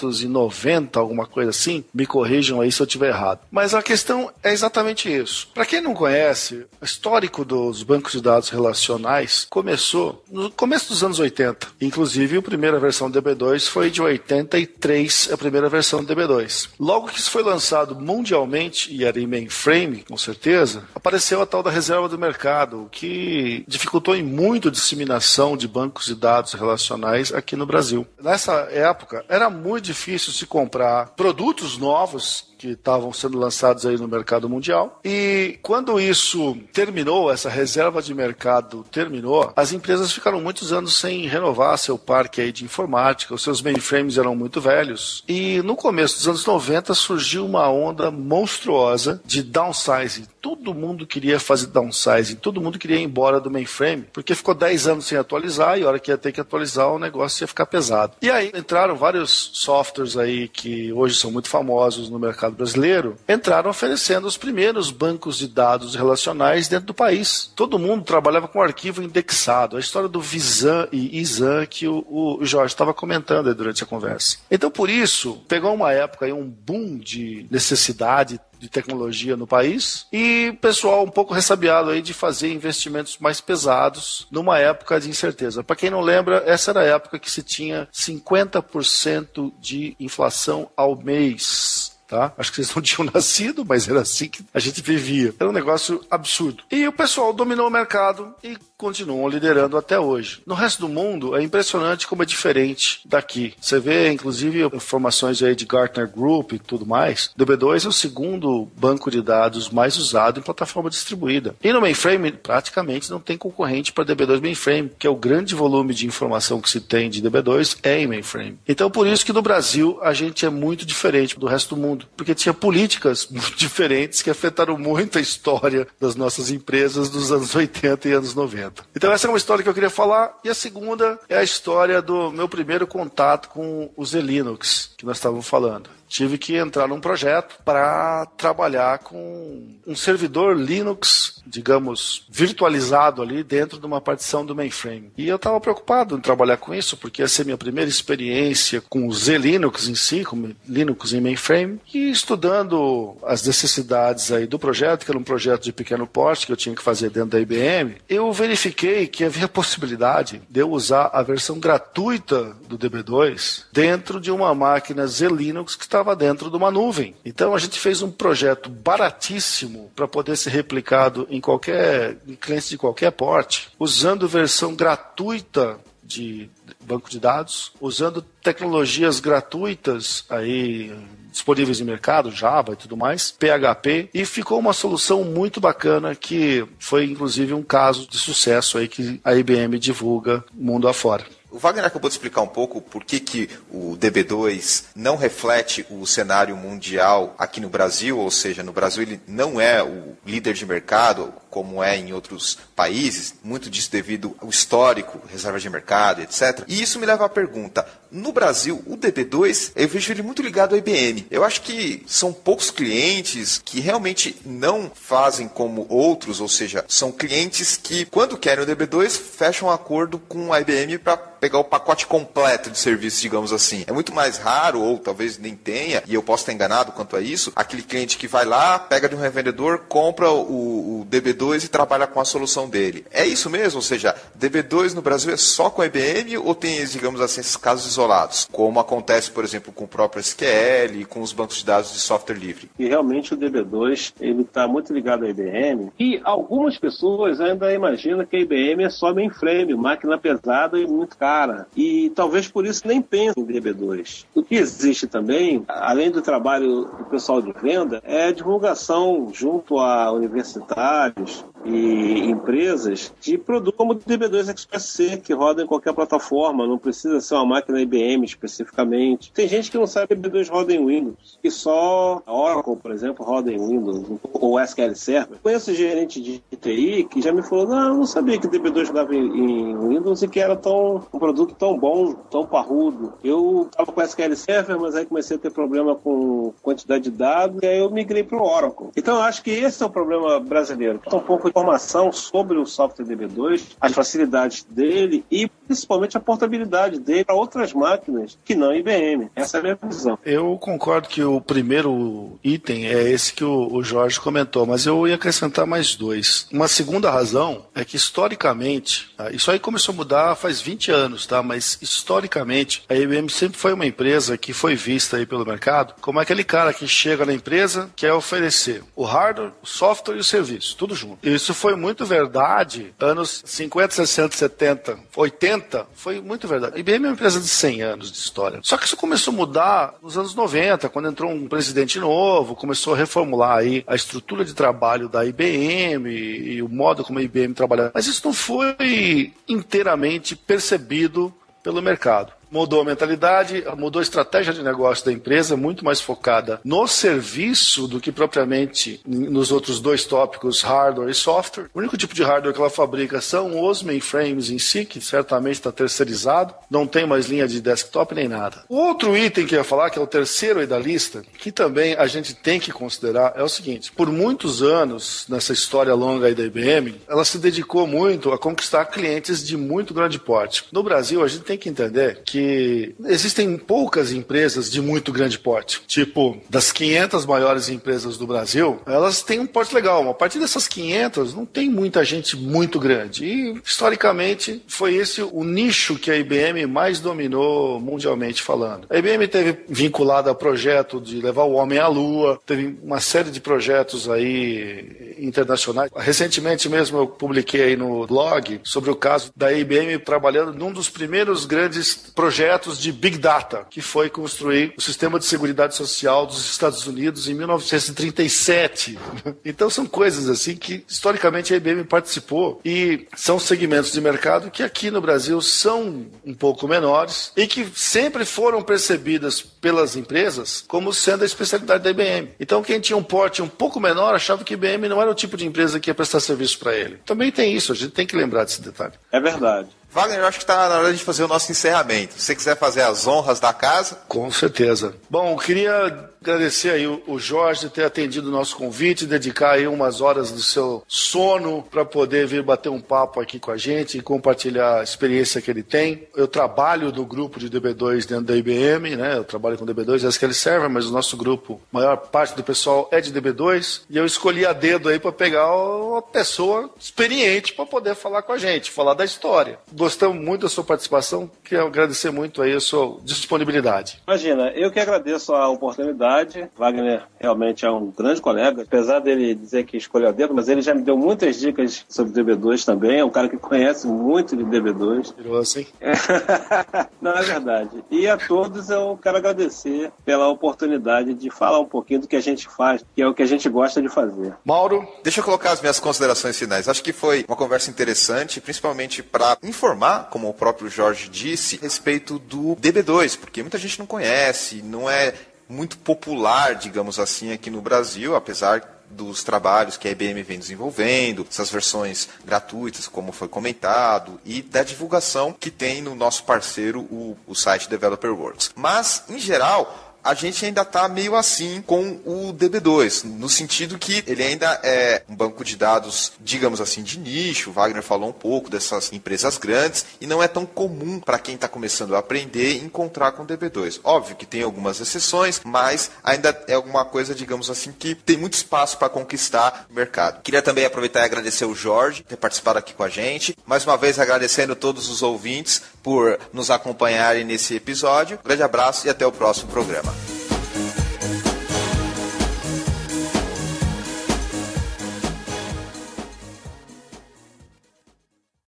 1990, alguma coisa assim. Me corrijam aí se eu estiver errado. Mas a questão é exatamente isso. Para quem não conhece, o histórico dos bancos de dados relacionais começou no começo dos anos 80. Inclusive, a primeira versão do DB2 foi de 83, a primeira versão do DB2. Logo que isso foi lançado mundialmente, e era em mainframe, com certeza, apareceu a tal da reserva do mercado, que dificultou em muito a disseminação de bancos de dados relacionais aqui no Brasil. Nessa época, era muito difícil se comprar produtos novos que estavam sendo lançados aí no mercado mundial. E quando isso terminou, essa reserva de mercado terminou, as empresas ficaram muitos anos sem renovar seu parque aí de informática, os seus mainframes eram muito velhos. E no começo dos anos 90 surgiu uma onda monstruosa de downsizing. Todo mundo queria fazer downsizing, todo mundo queria ir embora do mainframe, porque ficou 10 anos sem atualizar e a hora que ia ter que atualizar o negócio ia ficar pesado. E aí entraram vários softwares aí que hoje são muito famosos no mercado brasileiro, entraram oferecendo os primeiros bancos de dados relacionais dentro do país. Todo mundo trabalhava com arquivo indexado. A história do Visan e Isan que o, Jorge estava comentando durante a conversa. Então, por isso, pegou uma época aí, um boom de necessidade de tecnologia no país e pessoal um pouco ressabiado aí de fazer investimentos mais pesados numa época de incerteza. Para quem não lembra, essa era a época que se tinha 50% de inflação ao mês tá? Acho que vocês não <laughs> tinham nascido, mas era assim que a gente vivia. Era um negócio absurdo. E o pessoal dominou o mercado e continuam liderando até hoje. No resto do mundo, é impressionante como é diferente daqui. Você vê, inclusive, informações aí de Gartner Group e tudo mais. DB2 é o segundo banco de dados mais usado em plataforma distribuída. E no mainframe, praticamente não tem concorrente para DB2 mainframe, que é o grande volume de informação que se tem de DB2 é em mainframe. Então, por isso que no Brasil a gente é muito diferente do resto do mundo mundo, porque tinha políticas muito <laughs> diferentes que afetaram muito a história das nossas empresas dos anos <laughs> 80 e anos 90. Então essa é uma história que eu queria falar, e a segunda é a história do meu primeiro contato com os Linux, que nós estávamos falando tive que entrar num projeto para trabalhar com um servidor Linux, digamos, virtualizado ali dentro de uma partição do mainframe. E eu estava preocupado em trabalhar com isso, porque ia ser minha primeira experiência com o Z-Linux em si, com Linux em mainframe, e estudando as necessidades aí do projeto, que era um projeto de pequeno porte que eu tinha que fazer dentro da IBM, eu verifiquei que havia <laughs> possibilidade de eu usar a versão gratuita do DB2 dentro de uma máquina Z-Linux que estava dentro de uma nuvem. Então a gente fez um projeto baratíssimo para poder ser replicado em qualquer em clientes de qualquer porte, usando versão gratuita de banco de dados, usando tecnologias gratuitas aí disponíveis no mercado, Java e tudo mais, PHP, e ficou uma solução muito bacana que foi inclusive um caso de sucesso aí que a IBM divulga mundo afora. O Wagner acabou de explicar um pouco por que, que o DB2 não reflete o cenário mundial aqui no Brasil, ou seja, no Brasil ele não é o líder de mercado, como é em outros países, muito disso devido ao histórico, reservas de mercado, etc. E isso me leva à pergunta: no Brasil, o DB2, eu vejo ele muito ligado à IBM. Eu acho que são poucos clientes que realmente não fazem como outros, ou seja, são clientes que, quando querem o DB2, fecham um acordo com a IBM para pegar o pacote completo de serviços, digamos assim. É muito mais raro, ou talvez nem tenha, e eu posso estar enganado quanto a isso, aquele cliente que vai lá, pega de um revendedor, compra o, o DB2 e trabalha com a solução dele. É isso mesmo? Ou seja, DB2 no Brasil é só com a IBM ou tem, digamos assim, esses casos isolados? Como acontece, por exemplo, com o próprio SQL e com os bancos de dados de software livre? E realmente o DB2 ele está muito ligado à IBM e algumas pessoas ainda imaginam que a IBM é só mainframe, máquina pesada e muito cara e talvez por isso nem pense em DB2. O que existe também, além do trabalho do pessoal de venda, é a divulgação junto a universitários Dios e empresas de produto como o DB2 Express C, que roda em qualquer plataforma, não precisa ser uma máquina IBM especificamente. Tem gente que não sabe que DB2 roda em Windows, e só Oracle, por exemplo, roda em Windows, ou SQL Server. Conheço gerente de TI que já me falou, não, eu não sabia que DB2 rodava em Windows e que era tão um produto tão bom, tão parrudo. Eu estava com SQL Server, mas aí comecei a ter problema com quantidade de dados e aí eu migrei para o Oracle. Então eu acho que esse é o problema brasileiro. Um pouco informação sobre o software DB2, as facilidades dele e principalmente a portabilidade dele para outras máquinas que não IBM. Essa é a minha visão. Eu concordo que o primeiro item é esse que o Jorge comentou, mas eu ia acrescentar mais dois. Uma segunda razão é que historicamente, tá, isso aí começou a mudar faz 20 anos tá? Mas historicamente, a IBM sempre foi uma empresa que foi vista aí pelo mercado como aquele cara que chega na empresa quer oferecer o hardware, o software e o serviço, tudo junto. Isso foi muito verdade anos 50, 60, 70, 80, foi muito verdade. A IBM é uma empresa de 100 anos de história. Só que isso começou a mudar nos anos 90, quando entrou um presidente novo, começou a reformular aí a estrutura de trabalho da IBM e, e o modo como a IBM trabalhava. Mas isso não foi inteiramente percebido pelo mercado mudou a mentalidade, mudou a estratégia de negócio da empresa, muito mais focada no serviço do que propriamente nos outros dois tópicos, hardware e software. O único tipo de hardware que ela fabrica são os mainframes em si, que certamente está terceirizado, não tem mais linha de desktop nem nada. O outro item que eu ia falar, que é o terceiro aí da lista, que também a gente tem que considerar, é o seguinte: por muitos anos, nessa história longa aí da IBM, ela se dedicou muito a conquistar clientes de muito grande porte. No Brasil, a gente tem que entender que existem poucas empresas de muito grande porte. Tipo, das 500 maiores empresas do Brasil, elas têm um porte legal. A partir dessas 500, não tem muita gente muito grande. E, historicamente, foi esse o nicho que a IBM mais dominou mundialmente falando. A IBM teve vinculada a projeto de levar o homem à lua, teve uma série de projetos aí internacionais. Recentemente mesmo eu publiquei aí no blog sobre o caso da IBM trabalhando num dos primeiros grandes projetos projetos de Big Data, que foi construir o sistema de seguridade social dos Estados Unidos em 1937. <laughs> Então são coisas assim que historicamente a IBM participou e são segmentos de mercado que aqui no Brasil são um pouco menores e que sempre foram percebidas pelas empresas como sendo a especialidade da IBM. Então quem tinha um porte um pouco menor achava que a IBM não era o tipo de empresa que ia prestar serviço para ele. Também tem isso, a gente tem que lembrar desse detalhe. É verdade. Wagner, eu acho que está na hora de fazer o nosso encerramento. Se você quiser fazer as honras da casa. Com certeza. Bom, queria agradecer aí o Jorge ter atendido o nosso convite, dedicar aí umas horas do seu sono para poder vir bater um papo aqui com a gente e compartilhar a experiência que ele tem. Eu trabalho no grupo de DB2 dentro da IBM, né? Eu trabalho com DB2 e SQL Server, mas o nosso grupo, maior parte do pessoal é de DB2 e eu escolhi a dedo aí para pegar uma pessoa experiente para poder falar com a gente, falar da história. Gostamos muito da sua participação, quero agradecer muito aí a sua disponibilidade. Imagina, eu que agradeço a oportunidade Wagner realmente é um grande colega. Apesar dele dizer que escolheu a dedo, mas ele já me deu muitas dicas sobre DB2 também. É um cara que conhece muito de DB2. Virou assim? <laughs> Não, é verdade. E a todos eu quero agradecer pela oportunidade de falar um pouquinho do que a gente faz, que é o que a gente gosta de fazer. Mauro? Deixa eu colocar as minhas considerações finais. Acho que foi uma conversa interessante, principalmente para informar, como o próprio Jorge disse, a respeito do DB2, porque muita gente não conhece, não é muito popular, digamos assim, aqui no Brasil, apesar dos trabalhos que a IBM vem desenvolvendo, essas versões gratuitas, como foi comentado, e da divulgação que tem no nosso parceiro, o, o site Developer Works. Mas, em geral, a gente ainda está meio assim com o DB2, no sentido que ele ainda é um banco de dados, digamos assim, de nicho. O Wagner falou um pouco dessas empresas grandes e não é tão comum para quem está começando a aprender encontrar com o DB2. Óbvio que tem algumas exceções, mas ainda é alguma coisa, digamos assim, que tem muito espaço para conquistar o mercado. Queria também aproveitar e agradecer o Jorge por ter participado aqui com a gente. Mais uma vez agradecendo todos os ouvintes por nos acompanharem nesse episódio. Um grande abraço e até o próximo programa.